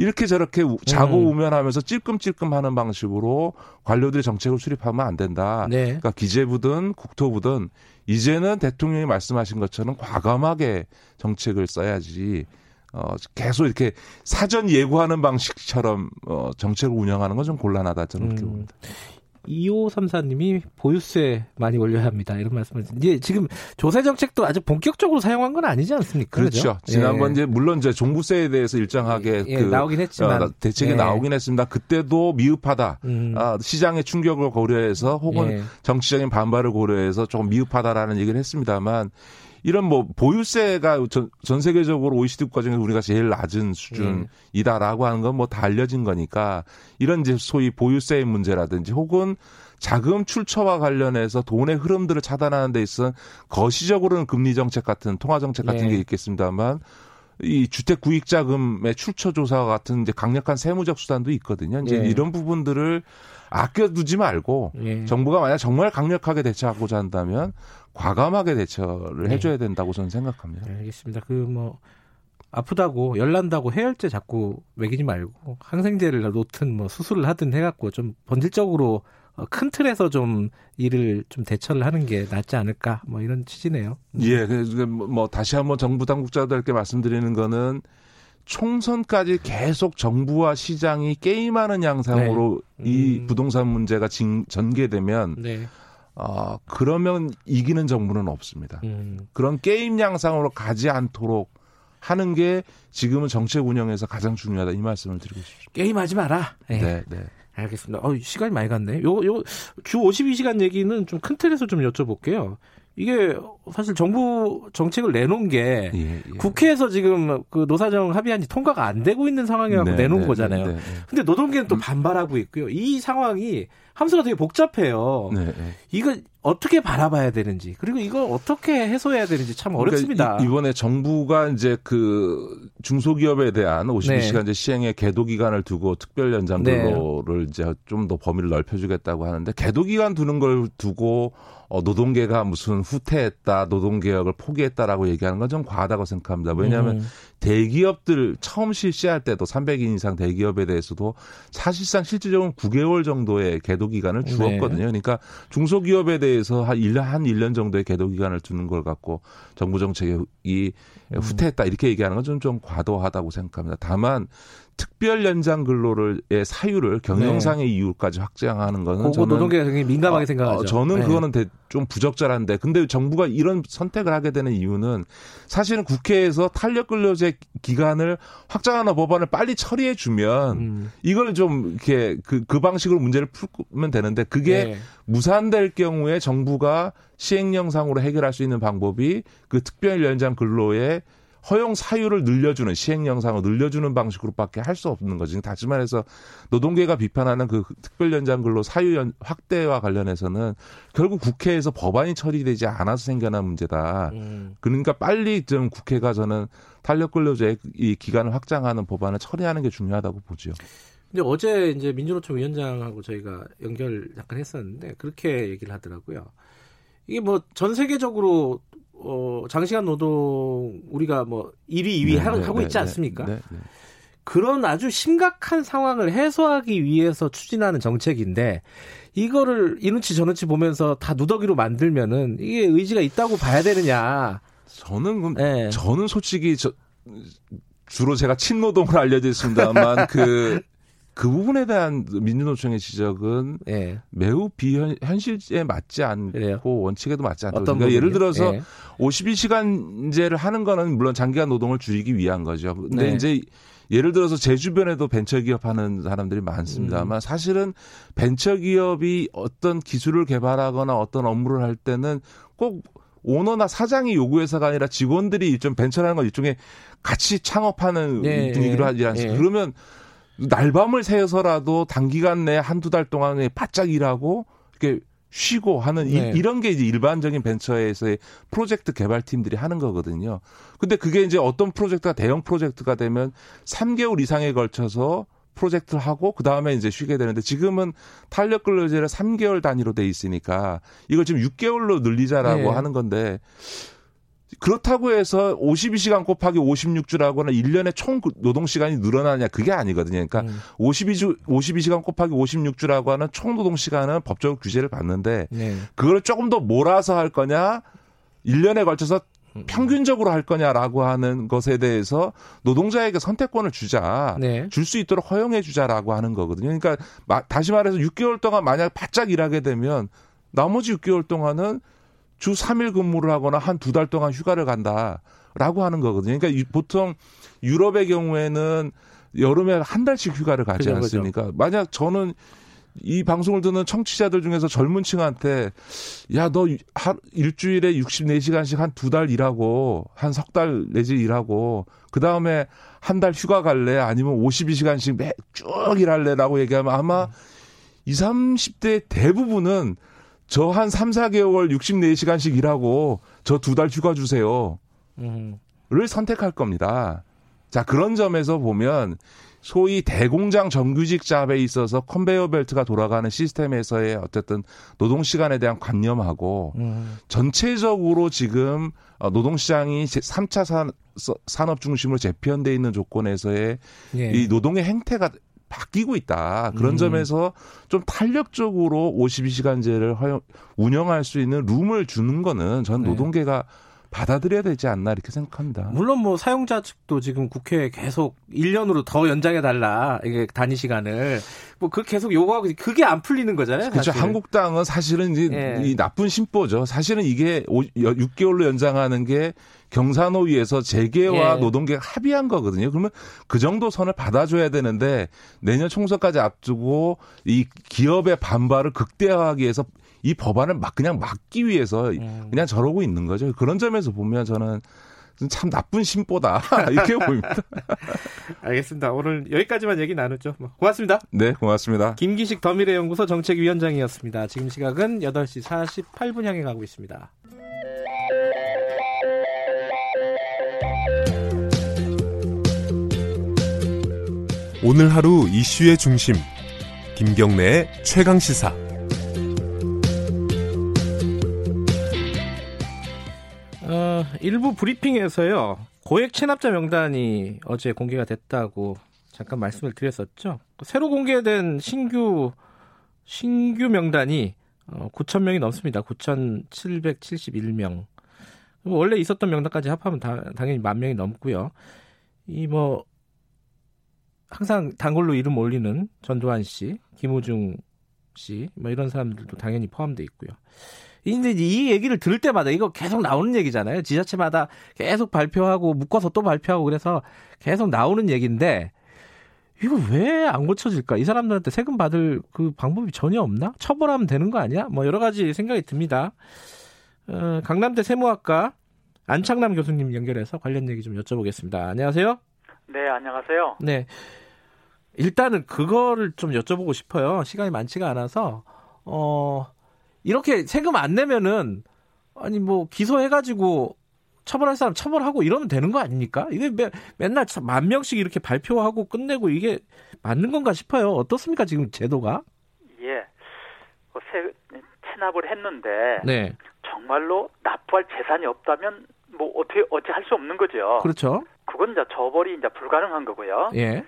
이렇게 저렇게 자고 음. 우면하면서 찔끔찔끔하는 방식으로 관료들이 정책을 수립하면 안 된다. 네. 그러니까 기재부든 국토부든 이제는 대통령이 말씀하신 것처럼 과감하게 정책을 써야지 어, 계속 이렇게 사전 예고하는 방식처럼 어, 정책을 운영하는 건 좀 곤란하다 저는 그렇게 음. 봅니다. 2534님이 보유세 많이 올려야 합니다. 이런 말씀을 이제 지금 조세 정책도 아주 본격적으로 사용한 건 아니지 않습니까? 그렇죠. 그렇죠? 지난번 예. 이제 물론 이제 종부세에 대해서 일정하게 예, 그 나오긴 했지만 어, 대책이 예. 나오긴 했습니다. 그때도 미흡하다. 음. 아, 시장의 충격을 고려해서 혹은 예. 정치적인 반발을 고려해서 조금 미흡하다라는 얘기를 했습니다만 이런 뭐 보유세가 전, 전 세계적으로 OECD 국가 중에서 우리가 제일 낮은 수준이다라고 하는 건 뭐 다 알려진 거니까 이런 이제 소위 보유세의 문제라든지 혹은 자금 출처와 관련해서 돈의 흐름들을 차단하는 데 있어 거시적으로는 금리 정책 같은 통화 정책 같은 네. 게 있겠습니다만 이 주택 구입 자금의 출처 조사와 같은 이제 강력한 세무적 수단도 있거든요. 이제 예. 이런 부분들을 아껴두지 말고 예. 정부가 만약 정말 강력하게 대처하고자 한다면 과감하게 대처를 네. 해줘야 된다고 저는 생각합니다. 네, 알겠습니다. 그 뭐 아프다고 열난다고 해열제 자꾸 먹이지 말고 항생제를 놓든 뭐 수술을 하든 해갖고 좀 본질적으로 어, 큰 틀에서 좀 일을 좀 대처를 하는 게 낫지 않을까 뭐 이런 취지네요. 예, 그래서 뭐, 뭐 다시 한번 정부 당국자들께 말씀드리는 거는 총선까지 계속 정부와 시장이 게임하는 양상으로 네. 음. 이 부동산 문제가 진, 전개되면 네. 어, 그러면 이기는 정부는 없습니다. 음. 그런 게임 양상으로 가지 않도록 하는 게 지금은 정책 운영에서 가장 중요하다 이 말씀을 드리고 싶습니다. 게임하지 마라. 네. 네, 네. 알겠습니다. 어, 시간이 많이 갔네. 요, 요, 주 52시간 얘기는 좀 큰 틀에서 좀 여쭤볼게요. 이게 사실 정부 정책을 내놓은 게 예, 예. 국회에서 지금 그 노사정 합의안이 통과가 안 되고 있는 상황이라고 네, 내놓은 네, 거잖아요. 네, 네, 근데 노동계는 또 음. 반발하고 있고요. 이 상황이 함수가 되게 복잡해요. 네, 네. 이거 어떻게 바라봐야 되는지 그리고 이걸 어떻게 해소해야 되는지 참 그러니까 어렵습니다. 그러니까 이번에 정부가 이제 그 중소기업에 대한 52시간 네. 시행의 계도 기간을 두고 특별 연장 근로를 네. 이제 좀 더 범위를 넓혀주겠다고 하는데 계도 기간 두는 걸 두고 어, 노동계가 무슨 후퇴했다, 노동개혁을 포기했다라고 얘기하는 건 좀 과하다고 생각합니다. 왜냐하면 음. 대기업들 처음 실시할 때도 300인 이상 대기업에 대해서도 사실상 실질적으로 9개월 정도의 계도 기간을 네. 주었거든요. 네. 그러니까 중소기업에 대해서 한 1년, 한 1년 정도의 계도 기간을 두는 걸 갖고 정부 정책이 음. 후퇴했다 이렇게 얘기하는 건 좀좀 과도하다고 생각합니다. 다만 특별 연장 근로를 의 사유를 경영상의 네. 이유까지 확장하는 거는 저는 노동계가 굉장히 민감하게 어, 생각하죠. 어, 저는 네. 그거는 좀 부적절한데 근데 정부가 이런 선택을 하게 되는 이유는 사실은 국회에서 탄력 근로제 기간을 확장하는 법안을 빨리 처리해 주면 음. 이걸 좀 이렇게 그, 그 방식으로 문제를 풀면 되는데 그게 네. 무산될 경우에 정부가 시행령상으로 해결할 수 있는 방법이 그 특별 연장 근로의 허용 사유를 늘려주는 시행 영상을 늘려주는 방식으로밖에 할 수 없는 거지. 다시 말해서 노동계가 비판하는 그 특별 연장 근로 사유 확대와 관련해서는 결국 국회에서 법안이 처리되지 않아서 생겨난 문제다. 음. 그러니까 빨리 좀 국회가 저는 탄력 근로제 이 기간을 확장하는 법안을 처리하는 게 중요하다고 보죠. 근데 어제 이제 민주노총 위원장하고 저희가 연결 잠깐 했었는데 그렇게 얘기를 하더라고요. 이게 뭐 전 세계적으로 어, 장시간 노동 우리가 뭐 1위, 2위 네, 하고 네, 있지 네, 않습니까? 네, 네, 그런 아주 심각한 상황을 해소하기 위해서 추진하는 정책인데 이거를 이눈치 저눈치 보면서 다 누더기로 만들면은 이게 의지가 있다고 봐야 되느냐? 저는 그럼 네. 저는 솔직히 저 주로 제가 친노동을 알려져 있습니다만 그 그 부분에 대한 민주노총의 지적은 예. 매우 비현실에 맞지 않고 그래요? 원칙에도 맞지 않다. 그러니까 예를 들어서 예. 52시간제를 하는 거는 물론 장기간 노동을 줄이기 위한 거죠. 근데 네. 이제 예를 들어서 제 주변에도 벤처기업 하는 사람들이 많습니다만 음. 사실은 벤처기업이 어떤 기술을 개발하거나 어떤 업무를 할 때는 꼭 오너나 사장이 요구해서가 아니라 직원들이 좀 벤처라는 건 일종의 같이 창업하는 네, 분위기로 하지 않습니까? 네. 그러면 날밤을 새서라도 단기간 내에 한두 달 동안에 바짝 일하고 이렇게 쉬고 하는 네. 이, 런게 이제 일반적인 벤처에서의 프로젝트 개발팀들이 하는 거거든요. 근데 그게 이제 어떤 프로젝트가 대형 프로젝트가 되면 3개월 이상에 걸쳐서 프로젝트를 하고 그 다음에 이제 쉬게 되는데 지금은 탄력 근로제를 3개월 단위로 돼 있으니까 이걸 지금 6개월로 늘리자라고 네. 하는 건데 그렇다고 해서 52시간 곱하기 56주라고는 1년에 총 노동 시간이 늘어나냐 그게 아니거든요. 그러니까 음. 52주 52시간 곱하기 56주라고 하는 총 노동 시간은 법적으로 규제를 받는데 네. 그걸 조금 더 몰아서 할 거냐 1년에 걸쳐서 음. 평균적으로 할 거냐라고 하는 것에 대해서 노동자에게 선택권을 주자, 네. 줄수 있도록 허용해 주자라고 하는 거거든요. 그러니까 다시 말해서 6개월 동안 만약 바짝 일하게 되면 나머지 6개월 동안은 주 3일 근무를 하거나 한 두 달 동안 휴가를 간다라고 하는 거거든요. 그러니까 보통 유럽의 경우에는 여름에 한 달씩 휴가를 가지 그죠, 않습니까? 그죠. 만약 저는 이 방송을 듣는 청취자들 중에서 젊은 층한테 야너 일주일에 64시간씩 한 두 달 일하고 한 석 달 내지 일하고 그다음에 한 달 휴가 갈래 아니면 52시간씩 매 쭉 일할래라고 얘기하면 아마 음. 20, 30대 대부분은 저 한 3, 4개월 64시간씩 일하고 저 두 달 휴가 주세요. 음. 를 선택할 겁니다. 자, 그런 점에서 보면 소위 대공장 정규직 잡에 있어서 컨베이어 벨트가 돌아가는 시스템에서의 어쨌든 노동 시간에 대한 관념하고 음. 전체적으로 지금 어, 노동 시장이 3차 산, 산업 중심으로 재편돼 있는 조건에서의 예. 이 노동의 행태가 바뀌고 있다. 그런 음. 점에서 좀 탄력적으로 52시간제를 허용, 운영할 수 있는 룸을 주는 거는 전 네. 노동계가 네. 받아들여야 되지 않나 이렇게 생각합니다. 물론 뭐 사용자 측도 지금 국회에 계속 1년으로 더 연장해 달라 이게 단위 시간을 뭐 그 계속 요구하고 그게 안 풀리는 거잖아요. 그렇죠. 한국당은 사실은 이제 예. 이 나쁜 심보죠. 사실은 이게 6개월로 연장하는 게 경산호위에서 재계와 예. 노동계가 합의한 거거든요. 그러면 그 정도 선을 받아줘야 되는데 내년 총선까지 앞두고 이 기업의 반발을 극대화하기 위해서 이 법안을 막 그냥 막기 위해서 음. 그냥 저러고 있는 거죠. 그런 점에서 보면 저는 참 나쁜 심보다 이렇게 보입니다. 알겠습니다. 오늘 여기까지만 얘기 나눴죠. 뭐, 고맙습니다. 네, 고맙습니다. 김기식 더미래연구소 정책위원장이었습니다. 지금 시각은 8시 48분 향해 가고 있습니다. 오늘 하루 이슈의 중심 김경래의 최강 시사. 어, 일부 브리핑에서요. 고액 체납자 명단이 어제 공개가 됐다고 잠깐 말씀을 드렸었죠. 새로 공개된 신규 신규 명단이 어, 9천 명이 넘습니다. 9,771명. 원래 있었던 명단까지 합하면 다, 당연히 만 명이 넘고요. 이 뭐 항상 단골로 이름 올리는 전두환 씨, 김우중 씨, 뭐 이런 사람들도 당연히 포함돼 있고요. 이제 이 얘기를 들을 때마다 이거 계속 나오는 얘기잖아요. 지자체마다 계속 발표하고 묶어서 또 발표하고 그래서 계속 나오는 얘기인데 이거 왜 안 고쳐질까? 이 사람들한테 세금 받을 그 방법이 전혀 없나? 처벌하면 되는 거 아니야? 뭐 여러 가지 생각이 듭니다. 어, 강남대 세무학과 안창남 교수님 연결해서 관련 얘기 좀 여쭤보겠습니다. 안녕하세요. 네, 안녕하세요. 네. 일단은 그거를 좀 여쭤보고 싶어요. 시간이 많지가 않아서 어 이렇게 세금 안 내면은 아니 뭐 기소해가지고 처벌할 사람 처벌하고 이러면 되는 거 아닙니까? 이게 매, 맨날 만 명씩 이렇게 발표하고 끝내고 이게 맞는 건가 싶어요. 어떻습니까 지금 제도가? 예, 뭐 세, 체납을 했는데 네. 정말로 납부할 재산이 없다면 뭐 어떻게 어찌 할 수 없는 거죠. 그렇죠. 그건 이제 처벌이 이제 불가능한 거고요. 예.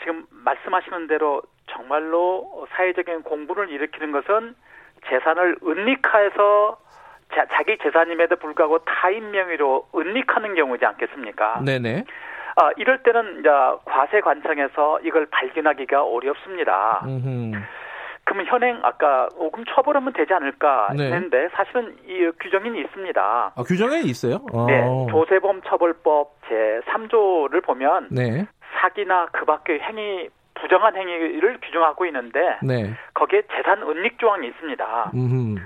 지금 말씀하시는 대로 정말로 사회적인 공분을 일으키는 것은 재산을 은닉화해서 자, 자기 재산임에도 불구하고 타인 명의로 은닉하는 경우지 않겠습니까? 네네. 아, 이럴 때는 이제 과세 관청에서 이걸 발견하기가 어렵습니다. 음흠. 그러면 현행 아까 오금 처벌하면 되지 않을까 네. 했는데 사실은 이 규정이 있습니다. 아, 규정이 있어요? 네. 어. 조세범 처벌법 제 3조를 보면 네. 사기나 그 밖의 행위 부정한 행위를 규정하고 있는데 네. 거기에 재산 은닉 조항이 있습니다. 음흠.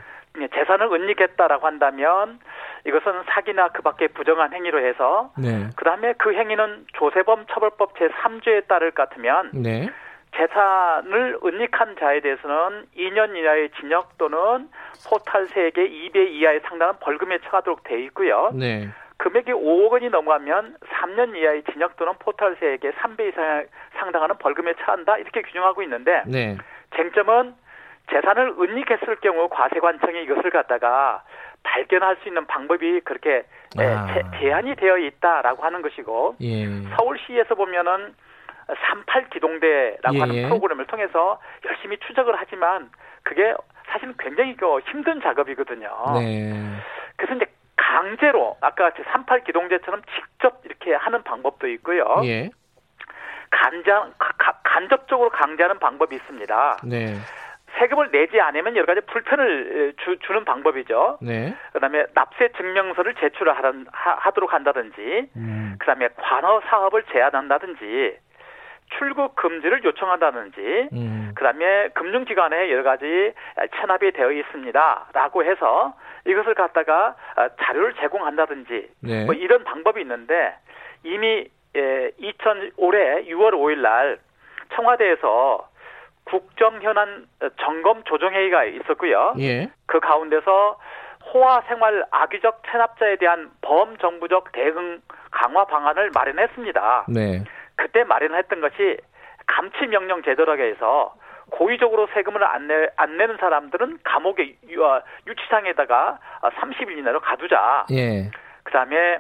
재산을 은닉했다라고 한다면 이것은 사기나 그 밖의 부정한 행위로 해서 네. 그다음에 그 행위는 조세범 처벌법 제3조에 따를 것 같으면 네. 재산을 은닉한 자에 대해서는 2년 이하의 징역 또는 포탈 세액의 2배 이하의 상당한 벌금에 처하도록 되어 있고요. 네. 금액이 5억 원이 넘어가면 3년 이하의 징역 또는 포탈세액의 3배 이상 상당하는 벌금에 처한다 이렇게 규정하고 있는데 네. 쟁점은 재산을 은닉했을 경우 과세관청이 이것을 갖다가 발견할 수 있는 방법이 그렇게 아. 제, 제한이 되어 있다라고 하는 것이고 예. 서울시에서 보면은 38 기동대라고 예. 하는 프로그램을 통해서 열심히 추적을 하지만 그게 사실은 굉장히 그 힘든 작업이거든요. 네. 그래서 이제 강제로 아까 38 기동제처럼 직접 이렇게 하는 방법도 있고요. 예. 간장 간접적으로 강제하는 방법이 있습니다. 네. 세금을 내지 않으면 여러 가지 불편을 주, 는 방법이죠. 네. 그다음에 납세 증명서를 제출하는 하도록 한다든지, 음. 그다음에 관어 사업을 제한한다든지, 출국 금지를 요청한다든지, 음. 그다음에 금융기관에 여러 가지 체납이 되어 있습니다라고 해서 이것을 갖다가 어, 자료를 제공한다든지 네. 뭐 이런 방법이 있는데 이미 예, 2000 올해 6월 5일 날 청와대에서 국정 현안 점검 조정 회의가 있었고요. 예. 그 가운데서 호화 생활 악의적 체납자에 대한 범정부적 대응 강화 방안을 마련했습니다. 네. 그때 마련했던 것이 감치 명령 제도라고 해서 고의적으로 세금을 안, 내, 안 내는 사람들은 감옥에 유, 어, 유치장에다가 30일 이내로 가두자. 예. 그다음에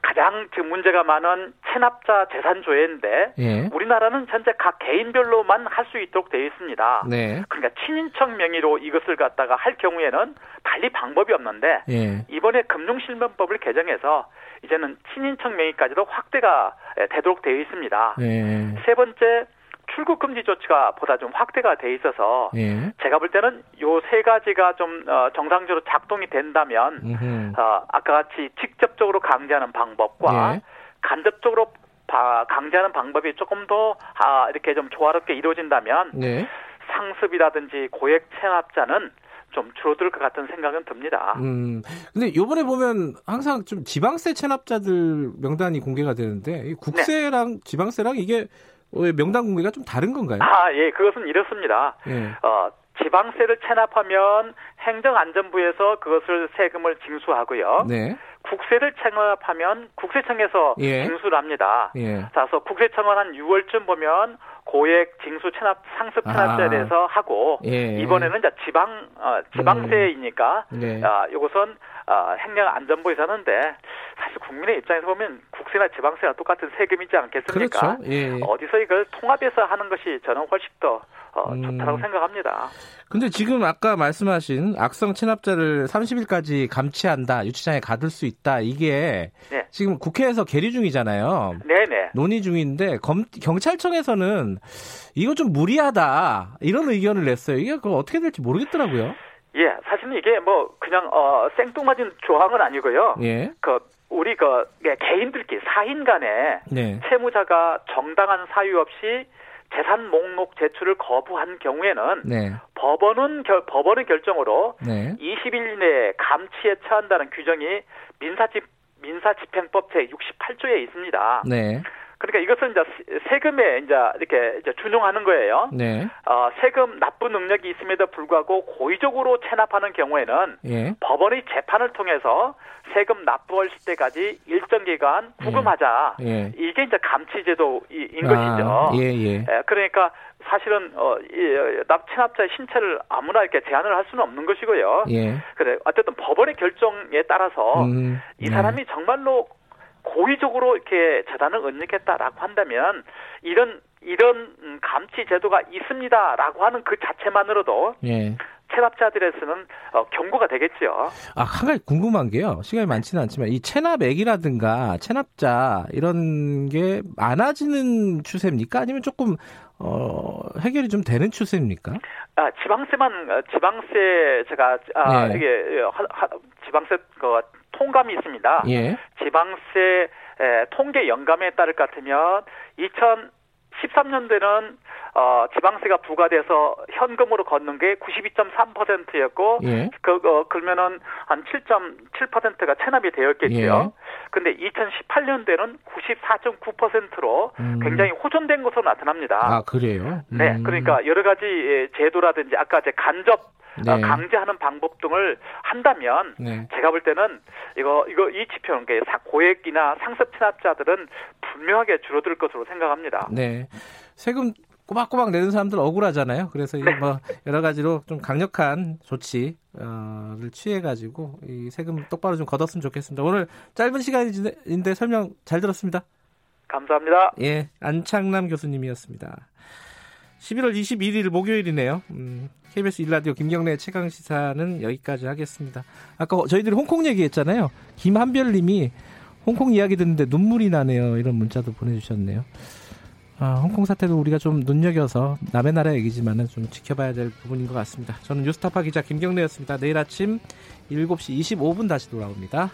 가장 지금 문제가 많은 체납자 재산 조회인데 예. 우리나라는 현재 각 개인별로만 할 수 있도록 되어 있습니다. 네. 그러니까 친인척 명의로 이것을 갖다가 할 경우에는 달리 방법이 없는데 예. 이번에 금융실명법을 개정해서 이제는 친인척 명의까지도 확대가 되도록 되어 있습니다. 예. 세 번째 출국 금지 조치가 보다 좀 확대가 돼 있어서 예. 제가 볼 때는 요 세 가지가 좀 어, 정상적으로 작동이 된다면 어, 아까 같이 직접적으로 강제하는 방법과 예. 간접적으로 바, 강제하는 방법이 조금 더 아, 이렇게 좀 조화롭게 이루어진다면 네. 상습이라든지 고액 체납자는 좀 줄어들 것 같은 생각은 듭니다. 음, 근데 요번에 보면 항상 좀 지방세 체납자들 명단이 공개가 되는데 국세랑 네. 지방세랑 이게 명단 공개가 좀 다른 건가요? 아, 예, 그것은 이렇습니다. 예. 어, 지방세를 체납하면 행정안전부에서 그것을 세금을 징수하고요. 네. 국세를 체납하면 국세청에서 예. 징수를 합니다. 예. 그래서 국세청은 한 6월쯤 보면 고액 징수 체납 상습 체납자에 아. 대해서 하고 예. 이번에는 이제 지방 어, 지방세이니까 음. 네. 아, 이것은 어, 행정안전부에서 하는데 사실 국민의 입장에서 보면 국세나 지방세나 똑같은 세금이지 않겠습니까? 그렇죠. 예. 어디서 이걸 통합해서 하는 것이 저는 훨씬 더 어, 음. 좋다고 생각합니다. 근데 지금 아까 말씀하신 악성 체납자를 30일까지 감치한다, 유치장에 가둘 수 있다, 이게 네. 지금 국회에서 계류 중이잖아요. 네네. 논의 중인데 검, 경찰청에서는 이거 좀 무리하다 이런 의견을 냈어요. 이게 그 어떻게 될지 모르겠더라고요. 예, 사실은 이게 뭐 그냥 어 생뚱맞은 조항은 아니고요. 예. 그 우리 그 예, 개인들끼리 사인 간에 네. 채무자가 정당한 사유 없이 재산 목록 제출을 거부한 경우에는 네. 법원은 결, 법원의 결정으로 네. 20일 내에 감치에 처한다는 규정이 민사집 민사집행법 제 68조에 있습니다. 네. 그러니까 이것은 이제 세금에 이제 이렇게 이제 준용하는 거예요. 네. 어, 세금 납부 능력이 있음에도 불구하고 고의적으로 체납하는 경우에는 예. 법원의 재판을 통해서 세금 납부할 때까지 일정 기간 구금하자. 예. 예. 이게 이제 감치제도인 아, 것이죠. 예, 예. 예, 그러니까 사실은 어, 이, 어, 납치납자의 신체를 아무나 이렇게 제한을 할 수는 없는 것이고요. 예. 그래 어쨌든 법원의 결정에 따라서 음, 이 사람이 정말로 고의적으로 이렇게 재단을 은닉했다라고 한다면 이런 이런 감치 제도가 있습니다라고 하는 그 자체만으로도 예. 체납자들에서는 어, 경고가 되겠죠. 아, 한 가지 궁금한 게요. 시간이 많지는 않지만 이 체납액이라든가 체납자 이런 게 많아지는 추세입니까? 아니면 조금 어, 해결이 좀 되는 추세입니까? 아, 지방세만 어, 지방세 제가 아, 네. 이게 하, 하, 지방세 그 통감이 있습니다. 예. 지방세 에, 통계 영감에 따를 것 같으면 2013년도에는 어, 지방세가 부과돼서 현금으로 걷는 게 92.3%였고, 예. 그, 어, 그러면은 한 7.7%가 체납이 되었겠죠. 예. 근데 2018년도에는 94.9%로 음. 굉장히 호전된 것으로 나타납니다. 아, 그래요? 음. 네. 그러니까 여러 가지 예, 제도라든지 아까 제 간접 네. 강제하는 방법 등을 한다면 네. 제가 볼 때는 이거 이거 이 지표는 게 고액이나 상습 체납자들은 분명하게 줄어들 것으로 생각합니다. 네. 세금 꼬박꼬박 내는 사람들 억울하잖아요. 그래서 이게 네. 뭐 여러 가지로 좀 강력한 조치를 취해가지고 이 세금 똑바로 좀 걷었으면 좋겠습니다. 오늘 짧은 시간인데 설명 잘 들었습니다. 감사합니다. 예, 안창남 교수님이었습니다. 11월 21일 목요일이네요. 음, KBS 일라디오 김경래 최강 시사는 여기까지 하겠습니다. 아까 저희들이 홍콩 얘기했잖아요. 김한별님이 홍콩 이야기 듣는데 눈물이 나네요. 이런 문자도 보내주셨네요. 아, 홍콩 사태도 우리가 좀 눈여겨서 남의 나라 얘기지만은 좀 지켜봐야 될 부분인 것 같습니다. 저는 뉴스타파 기자 김경래였습니다. 내일 아침 7시 25분 다시 돌아옵니다.